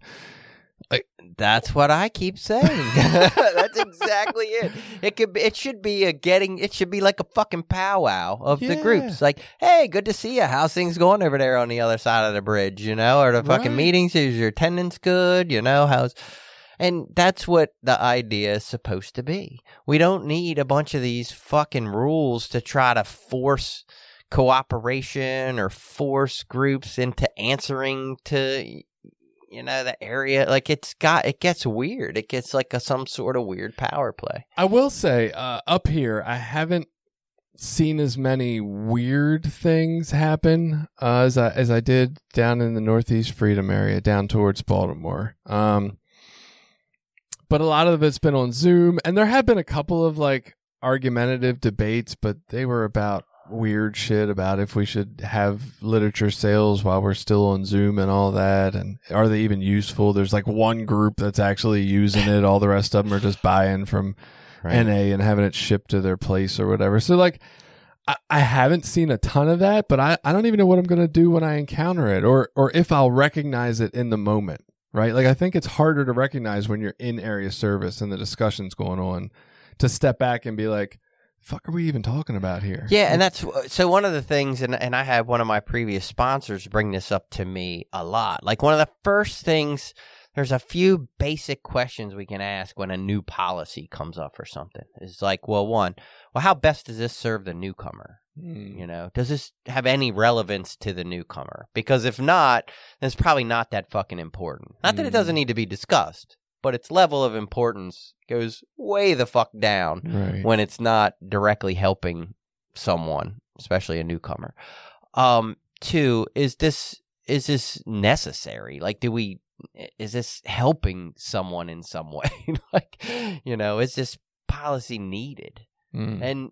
That's what I keep saying. That's exactly it. It could be, it should be a getting it should be like a fucking powwow of the groups. Like, hey, good to see you. How's things going over there on the other side of the bridge, you know? Or the fucking Right. meetings, is your attendance good, you know? How's and that's what the idea is supposed to be. We don't need a bunch of these fucking rules to try to force cooperation or force groups into answering to you know the area like it's got it gets weird it gets like a some sort of weird power play I will say, uh, up here, I haven't seen as many weird things happen uh, as I as I did down in the Northeast Freedom area, down towards Baltimore. Um, but a lot of it's been on Zoom, and there have been a couple of like argumentative debates, but they were about weird shit about if we should have literature sales while we're still on Zoom and all that, and are they even useful? There's like one group that's actually using it; all the rest of them are just buying from NA and having it shipped to their place or whatever. So like I, I haven't seen a ton of that, but I, I don't even know what I'm gonna do when I encounter it or or if I'll recognize it in the moment. Right? Like I think it's harder to recognize when you're in area service and the discussion's going on to step back and be like, fuck are we even talking about here? yeah and that's so one of the things and, and i had one of my previous sponsors bring this up to me a lot like one of the first things there's a few basic questions we can ask when a new policy comes up or something Is like well one well how best does this serve the newcomer Hmm. You know, does this have any relevance to the newcomer? Because if not, then it's probably not that fucking important. Not that it doesn't need to be discussed, but its level of importance goes way the fuck down Right. when it's not directly helping someone, especially a newcomer. Um, two, is this is this necessary? Like, do we is this helping someone in some way? like, you know, is this policy needed? Hmm. And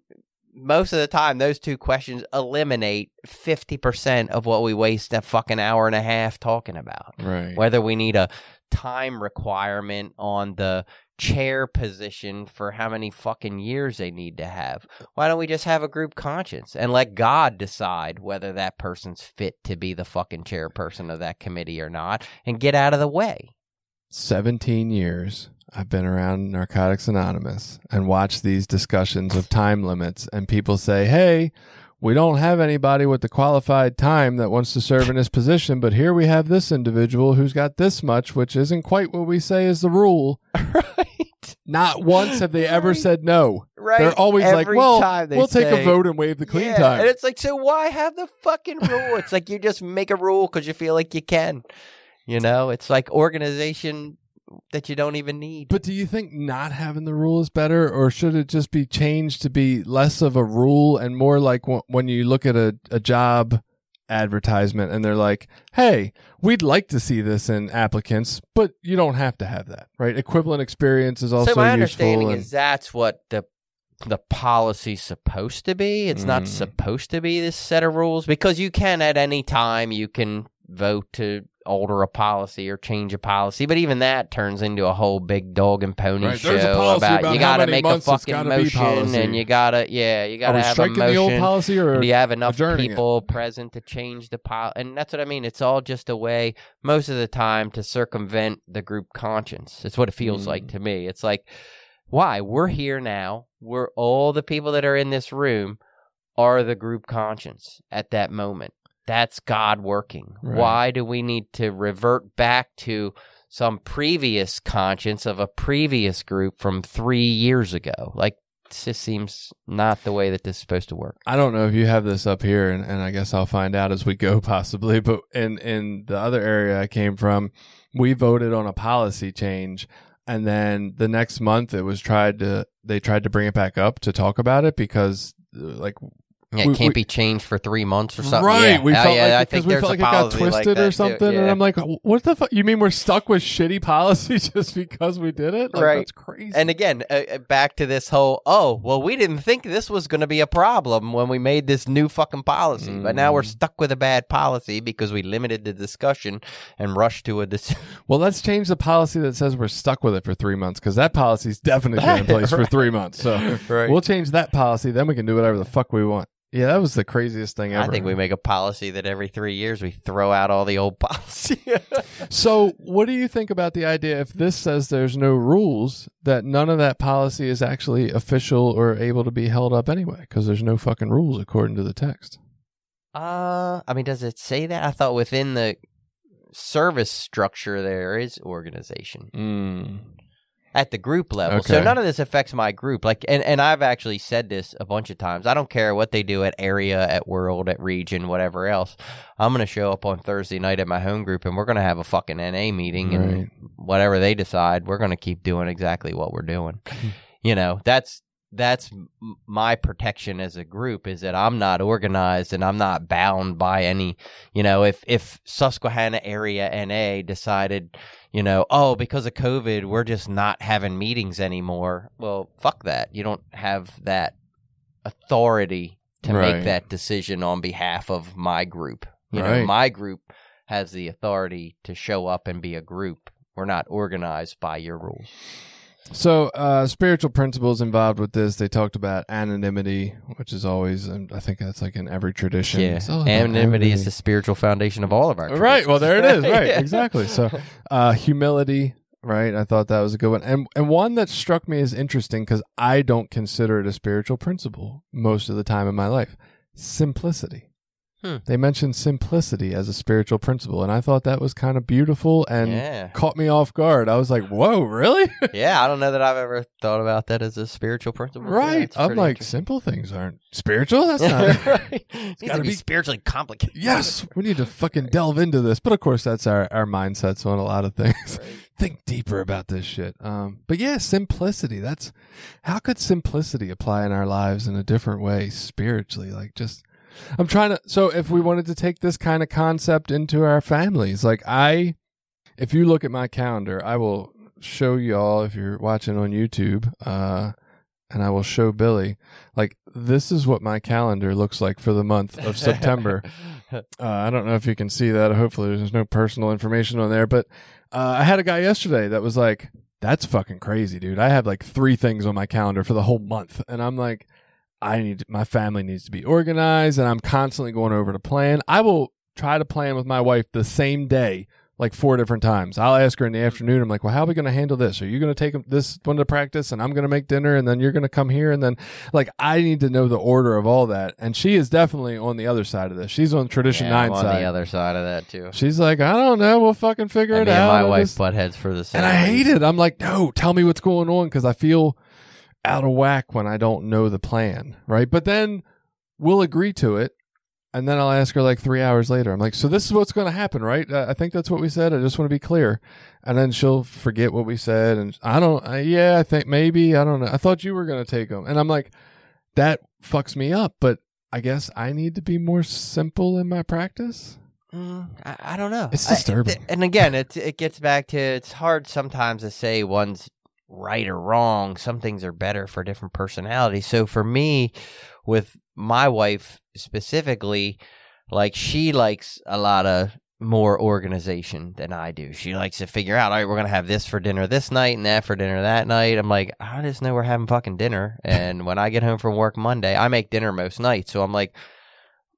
most of the time, those two questions eliminate 50% of what we waste a fucking hour and a half talking about. Right. Whether we need a time requirement on the chair position for how many fucking years they need to have. Why don't we just have a group conscience and let God decide whether that person's fit to be the fucking chairperson of that committee or not and get out of the way? 17 years I've been around Narcotics Anonymous and watched these discussions of time limits, and people say, Hey, we don't have anybody with the qualified time that wants to serve in this position, but here we have this individual who's got this much, which isn't quite what we say is the rule. right. Not once have they ever Right. said no. Right. They're always like, well, we'll take a vote and waive the clean Yeah, time. And it's like, so why have the fucking rule? it's like you just make a rule because you feel like you can. You know, it's like organization that you don't even need. But do you think not having the rule is better, or should it just be changed to be less of a rule and more like wh- when you look at a, a job advertisement and they're like, hey, we'd like to see this in applicants, but you don't have to have that, right? Equivalent experience is also so my understanding and- is that's what the the policy's supposed to be. It's not Mm. supposed to be this set of rules because you can at any time you can vote to alter a policy or change a policy, but even that turns into a whole big dog and pony Right, show there's a policy about you gotta make a fucking motion and you gotta yeah you gotta we have a motion. the old policy or do you have enough adjourning it? people present to change the policy? and that's what i mean it's all just a way most of the time to circumvent the group conscience it's what it feels like Mm. to me it's like why we're here now we're all the people that are in this room are the group conscience at that moment that's god working Right. why do we need to revert back to some previous conscience of a previous group from three years ago like it just seems not the way that this is supposed to work I don't know if you have this up here, and, and I guess I'll find out as we go, possibly. But in in the other area I came from, we voted on a policy change, and then the next month it was tried to they tried to bring it back up to talk about it because like Yeah, it We- can't we- be changed for three months or something. Right, Yeah. we Uh, felt yeah, I like think because we felt like it got policy like twisted or something, and I'm like, what the fuck? You mean we're stuck with shitty policy just because we did it? Like, Right. That's crazy. And again, uh, uh, back to this whole, oh, well, we didn't think this was going to be a problem when we made this new fucking policy. But now we're Mm. stuck with a bad policy because we limited the discussion and rushed to a decision. well, let's change the policy that says we're stuck with it for three months because that policy's definitely been in place for three months. So Right. we'll change that policy, then we can do whatever the fuck we want. Yeah, that was the craziest thing ever. I think we make a policy that every three years we throw out all the old policy. So, what do you think about the idea if this says there's no rules that none of that policy is actually official or able to be held up anyway because there's no fucking rules according to the text? uh, I mean, does it say that? I thought within the service structure there is organization. Mm. At the group level. So none of this affects my group. Like, and, and I've actually said this a bunch of times. I don't care what they do at area, at world, at region, whatever else. I'm going to show up on Thursday night at my home group and we're going to have a fucking NA meeting and whatever they decide, we're going to keep doing exactly what we're doing. you know, that's, that's m- my protection as a group is that I'm not organized and I'm not bound by any, you know, if, if Susquehanna area NA decided, you know, oh, because of COVID, we're just not having meetings anymore. Well, fuck that. You don't have that authority to Right. make that decision on behalf of my group. You know, my group has the authority to show up and be a group. We're not organized by your rules. So, uh, spiritual principles involved with this. They talked about anonymity, which is always, and I think that's like in every tradition. Yeah. It's Anonymity is the spiritual foundation of all of our Right. Well, there it is. Right. Yeah. Exactly. So, uh, humility. Right. I thought that was a good one, and and one that struck me as interesting because I don't consider it a spiritual principle most of the time in my life. Simplicity. Hmm. They mentioned simplicity as a spiritual principle, and I thought that was kind of beautiful and Yeah. caught me off guard. I was like, "Whoa, really?" yeah, I don't know that I've ever thought about that as a spiritual principle. Right. it's I'm like, simple things aren't spiritual. That's not. right. It needs gotta be be- spiritually complicated. yes, we need to fucking delve into this. But of course, that's our our mindsets on a lot of things. Think deeper about this shit. Um, but yeah, simplicity. That's how could simplicity apply in our lives in a different way spiritually? Like just. I'm trying to. So, if we wanted to take this kind of concept into our families, like I, if you look at my calendar, I will show y'all if you're watching on YouTube, uh, and I will show Billy, like this is what my calendar looks like for the month of September. Uh, I don't know if you can see that. Hopefully, there's no personal information on there. But uh, I had a guy yesterday that was like, "That's fucking crazy, dude. I have like three things on my calendar for the whole month," and I'm like, "I need my family needs to be organized, and I'm constantly going over to plan. I will try to plan with my wife the same day." Like four different times. I'll ask her in the afternoon. I'm like, well, how are we going to handle this? Are you going to take this one to practice and I'm going to make dinner and then you're going to come here and then like I need to know the order of all that. And she is definitely on the other side of this. She's on tradition Yeah, nine I'm on side. the other side of that too. She's like, I don't know. We'll fucking figure And it out. my wife just- butt heads for the same. and I hate it. I'm like, no, tell me what's going on because I feel out of whack when I don't know the plan, right? But then we'll agree to it. And then I'll ask her like three hours later. I'm like, so this is what's going to happen, right? I think that's what we said. I just want to be clear. And then she'll forget what we said. And I don't, uh, yeah, I think maybe, I don't know. I thought you were going to take them. And I'm like, that fucks me up. But I guess I need to be more simple in my practice. Mm, I, I don't know. It's I- disturbing. th- and again, it it gets back to it's hard sometimes to say one's right or wrong. Some things are better for different personalities. So for me, with my wife specifically, like she likes a lot of more organization than I do. She likes to figure out, all right, we're gonna have this for dinner this night and that for dinner that night. I'm like, I just know we're having fucking dinner. And when I get home from work Monday, I make dinner most nights. So I'm like,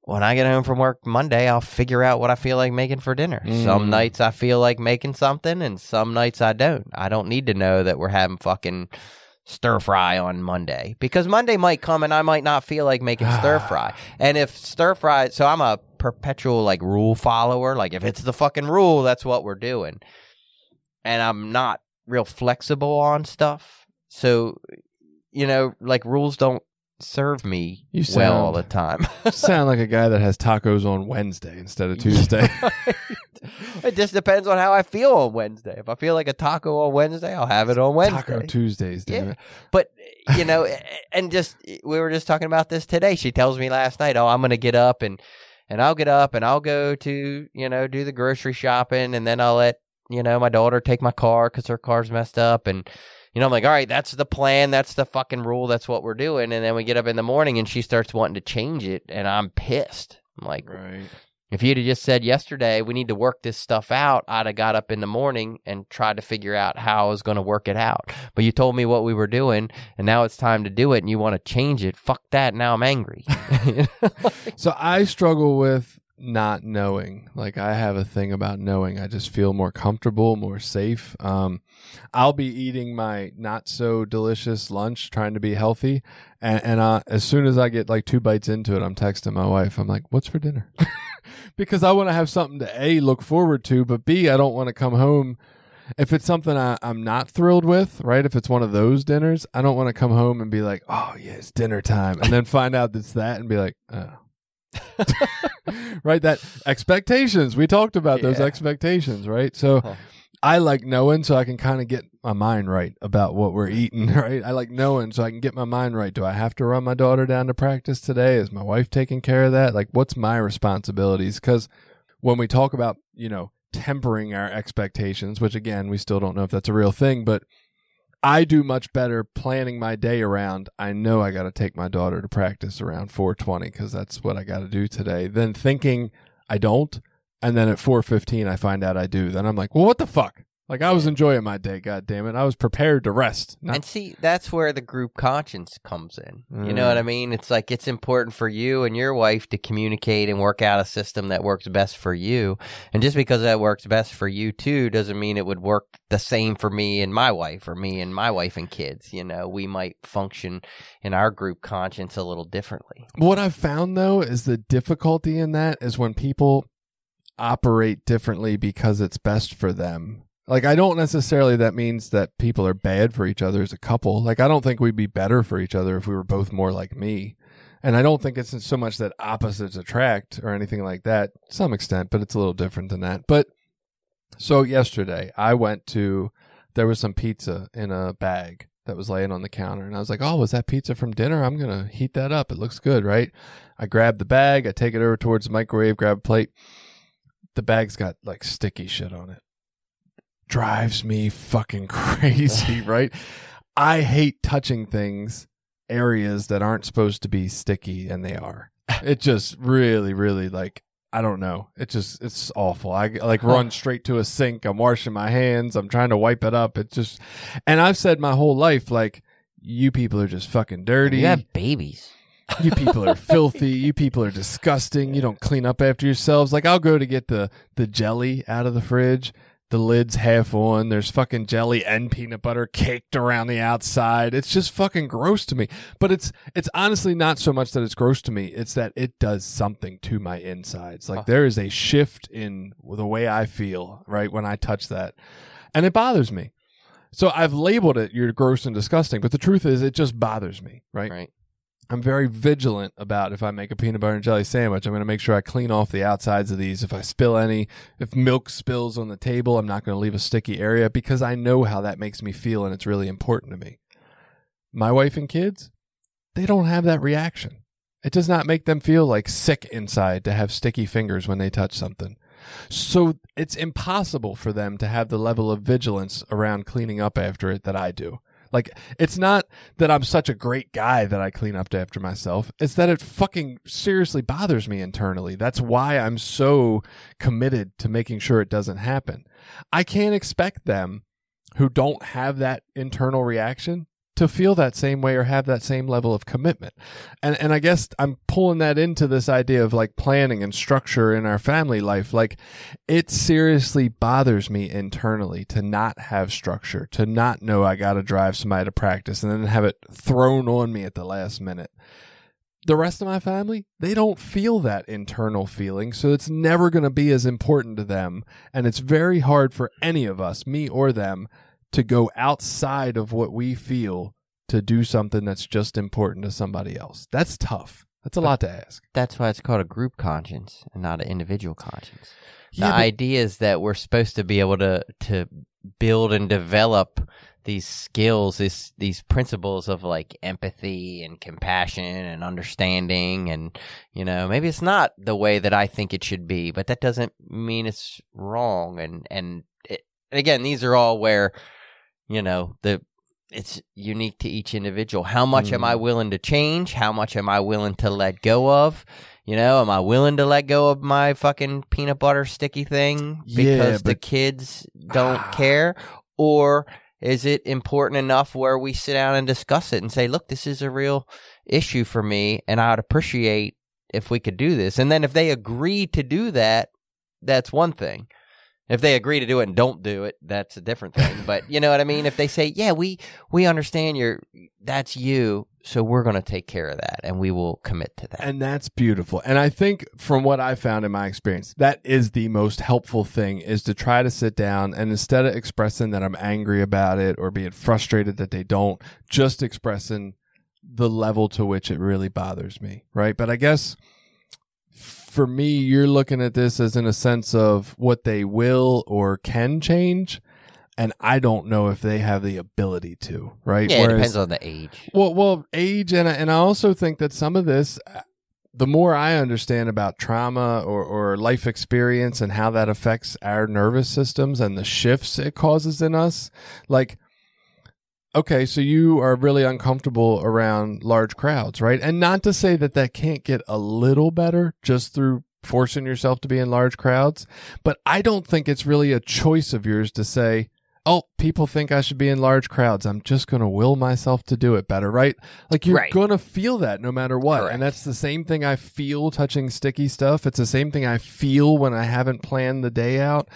when I get home from work Monday, I'll figure out what I feel like making for dinner. Mm. Some nights I feel like making something, and some nights I don't. I don't need to know that we're having fucking stir fry on Monday because Monday might come and I might not feel like making stir fry. And if stir fry, so I'm a perpetual like rule follower. Like if it's the fucking rule, that's what we're doing. And I'm not real flexible on stuff. So, you know, like rules don't serve me You well all the time. Sound like a guy that has tacos on Wednesday instead of Tuesday. it just depends on how I feel on Wednesday. If I feel like a taco on Wednesday, I'll have it on Wednesday. Taco Tuesdays, damn Yeah. it. But you know, and just we were just talking about this today. She tells me last night, "Oh, I'm going to get up and and I'll get up and I'll go to you know do the grocery shopping, and then I'll let you know my daughter take my car because her car's messed up, and you know I'm like, all right, that's the plan, that's the fucking rule, that's what we're doing, and then we get up in the morning and she starts wanting to change it, and I'm pissed. I'm like, Right. if you'd have just said yesterday, we need to work this stuff out, I'd have got up in the morning and tried to figure out how I was going to work it out. But you told me what we were doing, and now it's time to do it, and you want to change it. Fuck that. Now I'm angry. So I struggle with not knowing. Like I have a thing about knowing. I just feel more comfortable, more safe. Um, I'll be eating my not so delicious lunch, trying to be healthy, and, and uh, as soon as I get like two bites into it, I'm texting my wife. I'm like, "What's for dinner?" because I want to have something to a look forward to, but b I don't want to come home. If it's something I, I'm not thrilled with, right? If it's one of those dinners, I don't want to come home and be like, "Oh yeah, it's dinner time," and then find out it's that and be like, "Oh." right that expectations. We talked about those expectations right? So Huh. i like knowing so i can kind of get my mind right about what we're mm. eating right? I like knowing so i can get my mind right. Do i have to run my daughter down to practice today? Is my wife taking care of that? Like what's my responsibilities? Because when we talk about you know tempering our expectations which again we still don't know if that's a real thing but I do much better planning my day around. I know I got to take my daughter to practice around 4:20 because that's what I got to do today. Than thinking I don't, and then at 4:15 I find out I do. Then I'm like, well, what the fuck? Like I was enjoying my day. God damn it! I was prepared to rest. Not- and see, that's where the group conscience comes in. You know what mm. I mean? It's like it's important for you and your wife to communicate and work out a system that works best for you. And just because that works best for you too doesn't mean it would work the same for me and my wife or me and my wife and kids. You know, we might function in our group conscience a little differently. What I've found though is the difficulty in that is when people operate differently because it's best for them. Like I don't necessarily that means that people are bad for each other as a couple. Like I don't think we'd be better for each other if we were both more like me. And I don't think it's so much that opposites attract or anything like that. To some extent, but it's a little different than that. But so yesterday I went to there was some pizza in a bag that was laying on the counter and I was like, "Oh, was that pizza from dinner? I'm going to heat that up. It looks good, right?" I grab the bag, I take it over towards the microwave, grab a plate. The bag's got like sticky shit on it. Drives me fucking crazy, right? I hate touching things, areas that aren't supposed to be sticky, and they are. It just really, really like I don't know. It just it's awful. I like run straight to a sink. I'm washing my hands. I'm trying to wipe it up. It just, and I've said my whole life like, you people are just fucking dirty. You have babies. you people are filthy. You people are disgusting. You don't clean up after yourselves. Like I'll go to get the the jelly out of the fridge. The lid's half on. There's fucking jelly and peanut butter caked around the outside. It's just fucking gross to me. But it's it's honestly not so much that it's gross to me. It's that it does something to my insides. Like there is a shift in the way I feel right when I touch that, and it bothers me. So I've labeled it you're gross and disgusting, but the truth is it just bothers me, right? Right. I'm very vigilant about if I make a peanut butter and jelly sandwich, I'm going to make sure I clean off the outsides of these. If I spill any, if milk spills on the table, I'm not going to leave a sticky area because I know how that makes me feel and it's really important to me. My wife and kids, they don't have that reaction. It does not make them feel like sick inside to have sticky fingers when they touch something. So it's impossible for them to have the level of vigilance around cleaning up after it that I do. Like, it's not that I'm such a great guy that I clean up after myself. It's that it fucking seriously bothers me internally. That's why I'm so committed to making sure it doesn't happen. I can't expect them who don't have that internal reaction to feel that same way or have that same level of commitment. And and I guess I'm pulling that into this idea of like planning and structure in our family life. Like it seriously bothers me internally to not have structure, to not know I got to drive somebody to practice and then have it thrown on me at the last minute. The rest of my family, they don't feel that internal feeling, so it's never going to be as important to them. And it's very hard for any of us, me or them, to go outside of what we feel to do something that's just important to somebody else. That's tough. That's a lot to ask. That's why it's called a group conscience and not an individual conscience. The Yeah, but- idea is that we're supposed to be able to to build and develop these skills, this these principles of like empathy and compassion and understanding and you know, maybe it's not the way that I think it should be, but that doesn't mean it's wrong and and it, and again, these are all where you know, the it's unique to each individual. How much am I Mm. willing to change? How much am I willing to let go of? You know, am I willing to let go of my fucking peanut butter sticky thing Yeah, because the kids don't care? Or is it important enough where we sit down and discuss it and say, look, this is a real issue for me and I'd appreciate if we could do this. And then if they agree to do that, that's one thing. If they agree to do it and don't do it, that's a different thing. But you know what I mean? If they say, "Yeah, we we understand you're that's you, so we're going to take care of that and we will commit to that." And that's beautiful. And I think from what I found in my experience, that is the most helpful thing is to try to sit down and instead of expressing that I'm angry about it or being frustrated that they don't, just expressing the level to which it really bothers me. Right. But I guess for me, you're looking at this as in a sense of what they will or can change. And I don't know if they have the ability to, right? yeah, it depends on the age. well, well, age and I- and I also think that some of this, uh, the more I understand about trauma or or life experience and how that affects our nervous systems and the shifts it causes in us, like. Okay, so you are really uncomfortable around large crowds, right? And not to say that that can't get a little better just through forcing yourself to be in large crowds, but I don't think it's really a choice of yours to say, oh, people think I should be in large crowds. I'm just going to will myself to do it better, right? Like you're Right. going to feel that no matter what. Correct. And that's the same thing I feel touching sticky stuff. It's the same thing I feel when I haven't planned the day out.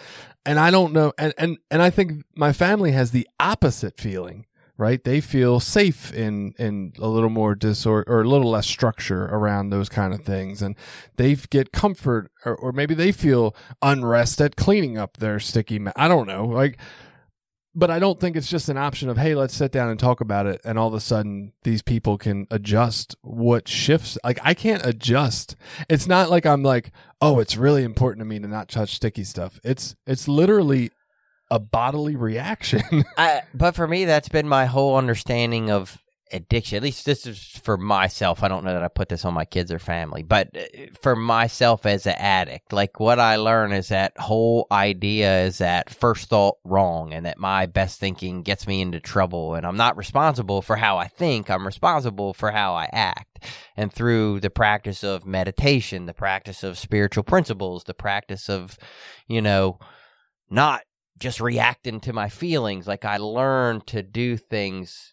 And I don't know. And, and, and I think my family has the opposite feeling. Right, they feel safe in in a little more disorder or a little less structure around those kind of things, and they get comfort, or, or maybe they feel unrest at cleaning up their sticky. Ma- I don't know, like but I don't think it's just an option of hey, let's sit down and talk about it, and all of a sudden these people can adjust what shifts. Like I can't adjust. It's not like I'm like, oh, it's really important to me to not touch sticky stuff. It's it's literally a bodily reaction. I, but for me, that's been my whole understanding of addiction. At least this is for myself. I don't know that I put this on my kids or family, but uh, for myself as an addict, like what I learn is that whole idea is that first thought wrong and that my best thinking gets me into trouble and I'm not responsible for how I think. I'm responsible for how I act. And through the practice of meditation, the practice of spiritual principles, the practice of, you know, not just reacting to my feelings. Like I learn to do things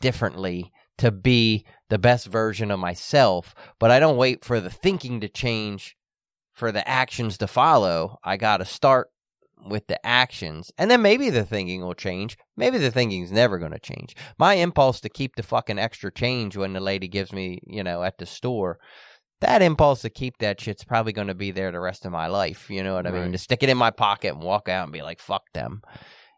differently to be the best version of myself, but I don't wait for the thinking to change for the actions to follow. I got to start with the actions. And then maybe the thinking will change. Maybe the thinking's never going to change. My impulse to keep the fucking extra change when the lady gives me, you know, at the store, that impulse to keep that shit's probably going to be there the rest of my life. You know what I mean? To stick it in my pocket and walk out and be like, fuck them.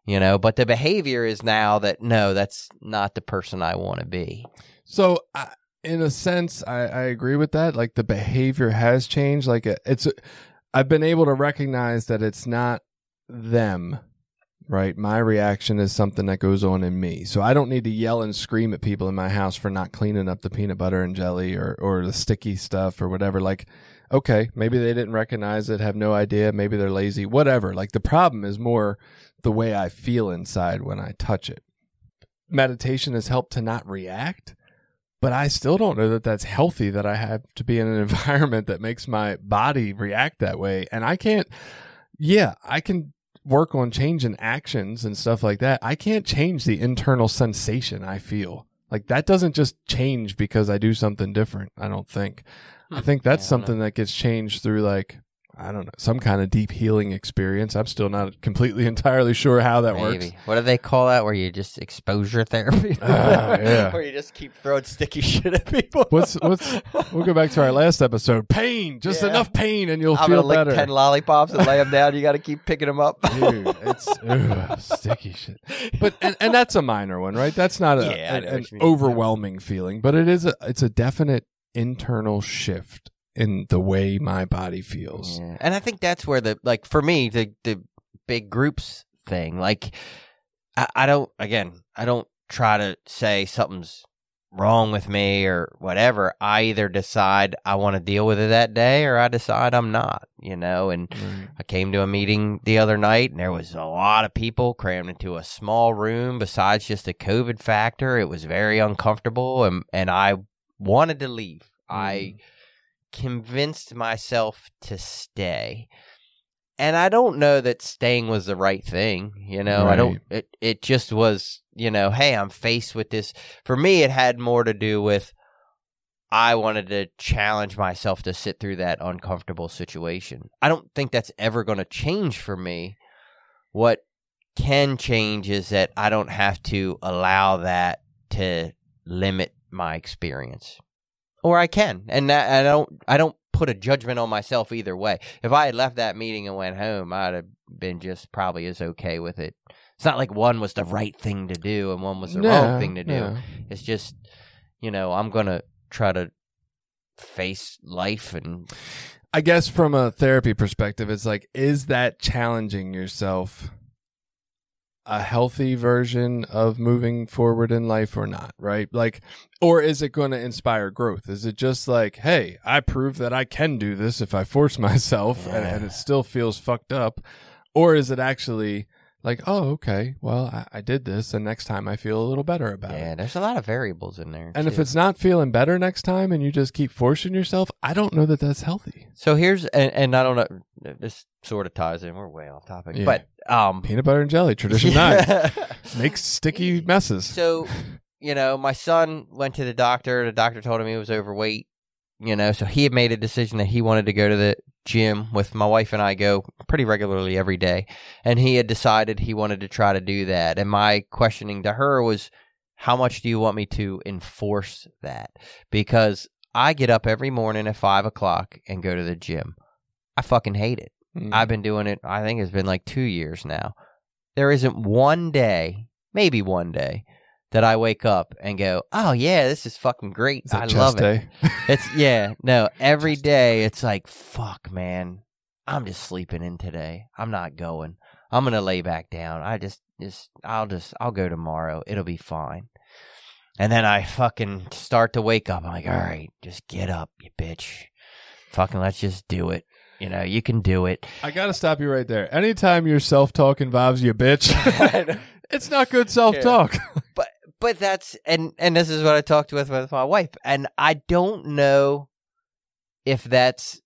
You know, but the behavior is now that no, that's not the person I want to be. So, I, in a sense, I, I agree with that. Like the behavior has changed. Like it- it's, I've been able to recognize that it's not them, right? My reaction is something that goes on in me. So I don't need to yell and scream at people in my house for not cleaning up the peanut butter and jelly or, or the sticky stuff or whatever. Like, okay, maybe they didn't recognize it, have no idea. Maybe they're lazy, whatever. Like the problem is more the way I feel inside when I touch it. Meditation has helped to not react but I still don't know that that's healthy that I have to be in an environment that makes my body react that way. And I can't, yeah, I can work on changing actions and stuff like that. I can't change the internal sensation I feel. Like that doesn't just change because I do something different. I don't think. I think that's Hmm. Yeah, I something that gets changed through like, I don't know, some kind of deep healing experience. I'm still not completely entirely sure how that works. What do they call that? Where you just exposure therapy? Ah, yeah. Where you just keep throwing sticky shit at people. What's what's we'll go back to our last episode. Pain, just Yeah. enough pain, and you'll I'm feel gonna lick better. ten lollipops and lay them down. You got to keep picking them up. Dude, it's ugh, sticky shit. But and, and that's a minor one, right? That's not a, Yeah, an, an what you mean. overwhelming feeling, but it is a it's a definite internal shift in the way my body feels. Yeah. And I think that's where the like for me the the big groups thing like I, I don't again I don't try to say something's wrong with me or whatever. I either decide I want to deal with it that day or I decide I'm not, you know, and Right. I came to a meeting the other night and there was a lot of people crammed into a small room besides just the COVID factor. It was very uncomfortable and, and I wanted to leave. I mm. Convinced myself to stay. And I don't know that staying was the right thing, you know. I don't it it just was, you know, hey, I'm faced with this. For me it had more to do with I wanted to challenge myself to sit through that uncomfortable situation. I don't think that's ever going to change for me. What can change is that I don't have to allow that to limit my experience. Or I can. And that, I don't I don't put a judgment on myself either way. If I had left that meeting and went home, I'd have been just probably as okay with it. It's not like one was the right thing to do and one was the wrong thing to do. no. It's just, you know, I'm going to try to face life and I guess from a therapy perspective, it's like, is that challenging yourself a healthy version of moving forward in life or not? Right? Like, or is it going to inspire growth? Is it just like, hey, I prove that I can do this if I force myself and, and it still feels fucked up? Or is it actually like, oh, okay, well, I, I did this and next time I feel a little better about it? yeah, there's a lot of variables in there. And if too. it's not feeling better next time and you just keep forcing yourself, I don't know that that's healthy. So here's and, and I don't know this sort of ties in. We're way off topic, Yeah. but um, Peanut butter and jelly, tradition nine. Makes sticky messes. So you know, my son went to the doctor. The doctor told him he was overweight. You know, so he had made a decision that he wanted to go to the gym with my wife and I go pretty regularly every day, and he had decided he wanted to try to do that. And my questioning to her was, "How much do you want me to enforce that?" Because I get up every morning at five o'clock and go to the gym. I fucking hate it. Mm. I've been doing it, I think it's been like two years now. There isn't one day, maybe one day, that I wake up and go, oh, yeah, this is fucking great. Is I love it. It's, yeah, no, every day it's like, fuck, man, I'm just sleeping in today. I'm not going. I'm going to lay back down. I just, just, I'll just, I'll go tomorrow. It'll be fine. And then I fucking start to wake up. I'm like, all right, just get up, you bitch. Fucking let's just do it. You know, you can do it. I gotta stop you right there. Anytime your self talk involves you, bitch, it's not good self talk. But that's and and this is what I talked with with my wife, and I don't know if that's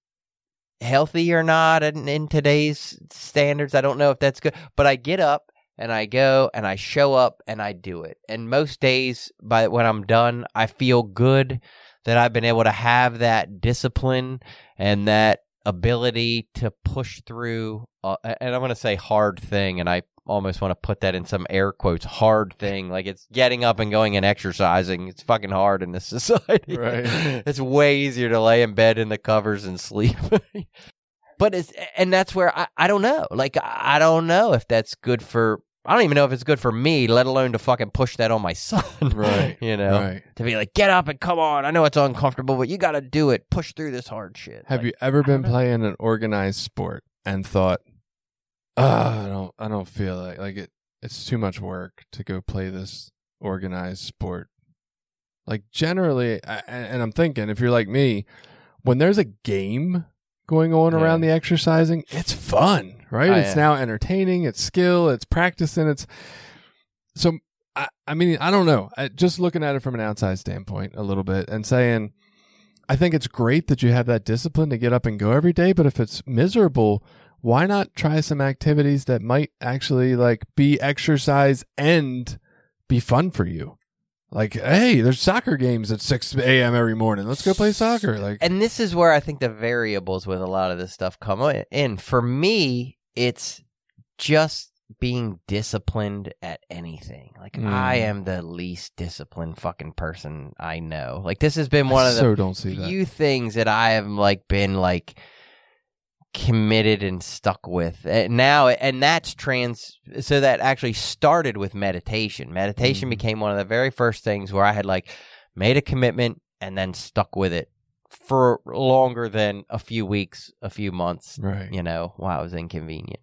healthy or not in, in today's standards. I don't know if that's good, but I get up and I go and I show up and I do it. And most days, by when I'm done, I feel good that I've been able to have that discipline and that ability to push through. Uh, and I'm going to say hard thing, and I almost want to put that in some air quotes hard thing like it's getting up and going and exercising. It's fucking hard in this society. Right. it's way easier to lay in bed in the covers and sleep. But it's and that's where I, I don't know. Like i don't know if that's good for i don't even know if it's good for me let alone to fucking push that on my son Right, you know? Right. to be like get up and come on. I know it's uncomfortable but you gotta do it. Push through this hard shit. Have Like, you ever been playing an organized sport and thought, "Ah, I don't, I don't feel like like it. It's too much work to go play this organized sport." Like generally, I- and I'm thinking, if you're like me, when there's a game going on Yeah. around the exercising, it's fun, right? Oh, it's yeah. now entertaining, it's skill, it's practice and it's so. I, I mean, I don't know. I, just looking at it from an outside standpoint, a little bit, and saying, I think it's great that you have that discipline to get up and go every day. But if it's miserable, why not try some activities that might actually like be exercise and be fun for you? Like, hey, there's soccer games at 6 a.m. every morning. Let's go play soccer. Like, and this is where I think the variables with a lot of this stuff come in. For me, it's just being disciplined at anything. Like Mm. I am the least disciplined fucking person I know. Like this has been one I of the so don't see that. few things that I have like been like committed and stuck with and now and that's trans so that actually started with meditation meditation Mhm. became one of the very first things where i had like made a commitment and then stuck with it for longer than a few weeks, a few months. Right. You know, while it was inconvenient.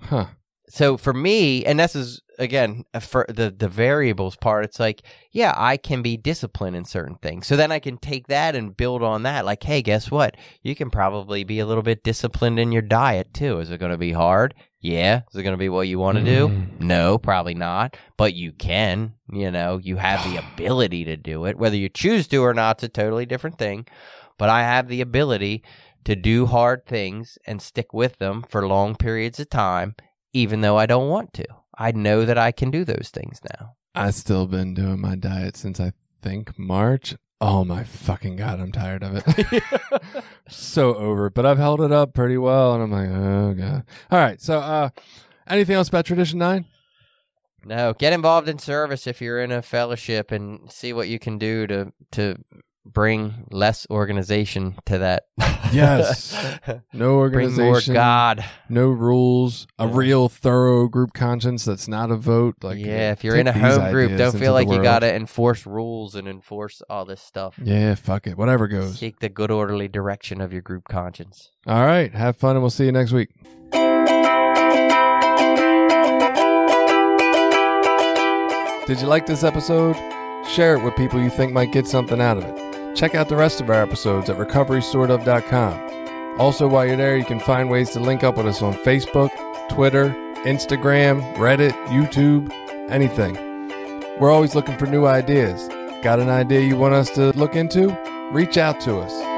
Huh. So for me, and this is again for the the variables part. It's like, yeah, I can be disciplined in certain things. So then I can take that and build on that. Like, hey, guess what? You can probably be a little bit disciplined in your diet too. Is it going to be hard? Yeah. Is it going to be what you want to do? Mm. No, probably not. But you can. You know, you have the ability to do it. Whether you choose to or not, it's a totally different thing. But I have the ability to do hard things and stick with them for long periods of time even though I don't want to. I know that I can do those things now. I still been doing my diet since I think March. Oh my fucking god, I'm tired of it. so over but I've held it up pretty well, and I'm like, oh god. All right, so uh, anything else about tradition nine? No, get involved in service if you're in a fellowship and see what you can do to to bring less organization to that. Yes. No organization. bring more God. no rules, a real thorough group conscience that's not a vote. Like, yeah, uh, if you're in a home group, don't feel like you got to enforce rules and enforce all this stuff. Yeah, fuck it, whatever goes. Seek the good orderly direction of your group conscience. All right, have fun, and we'll see you next week. Did you like this episode? Share it with people you think might get something out of it. Check out the rest of our episodes at recoverysortof.com. Also, while you're there, you can find ways to link up with us on Facebook, Twitter, Instagram, Reddit, YouTube, anything. We're always looking for new ideas. Got an idea you want us to look into? Reach out to us.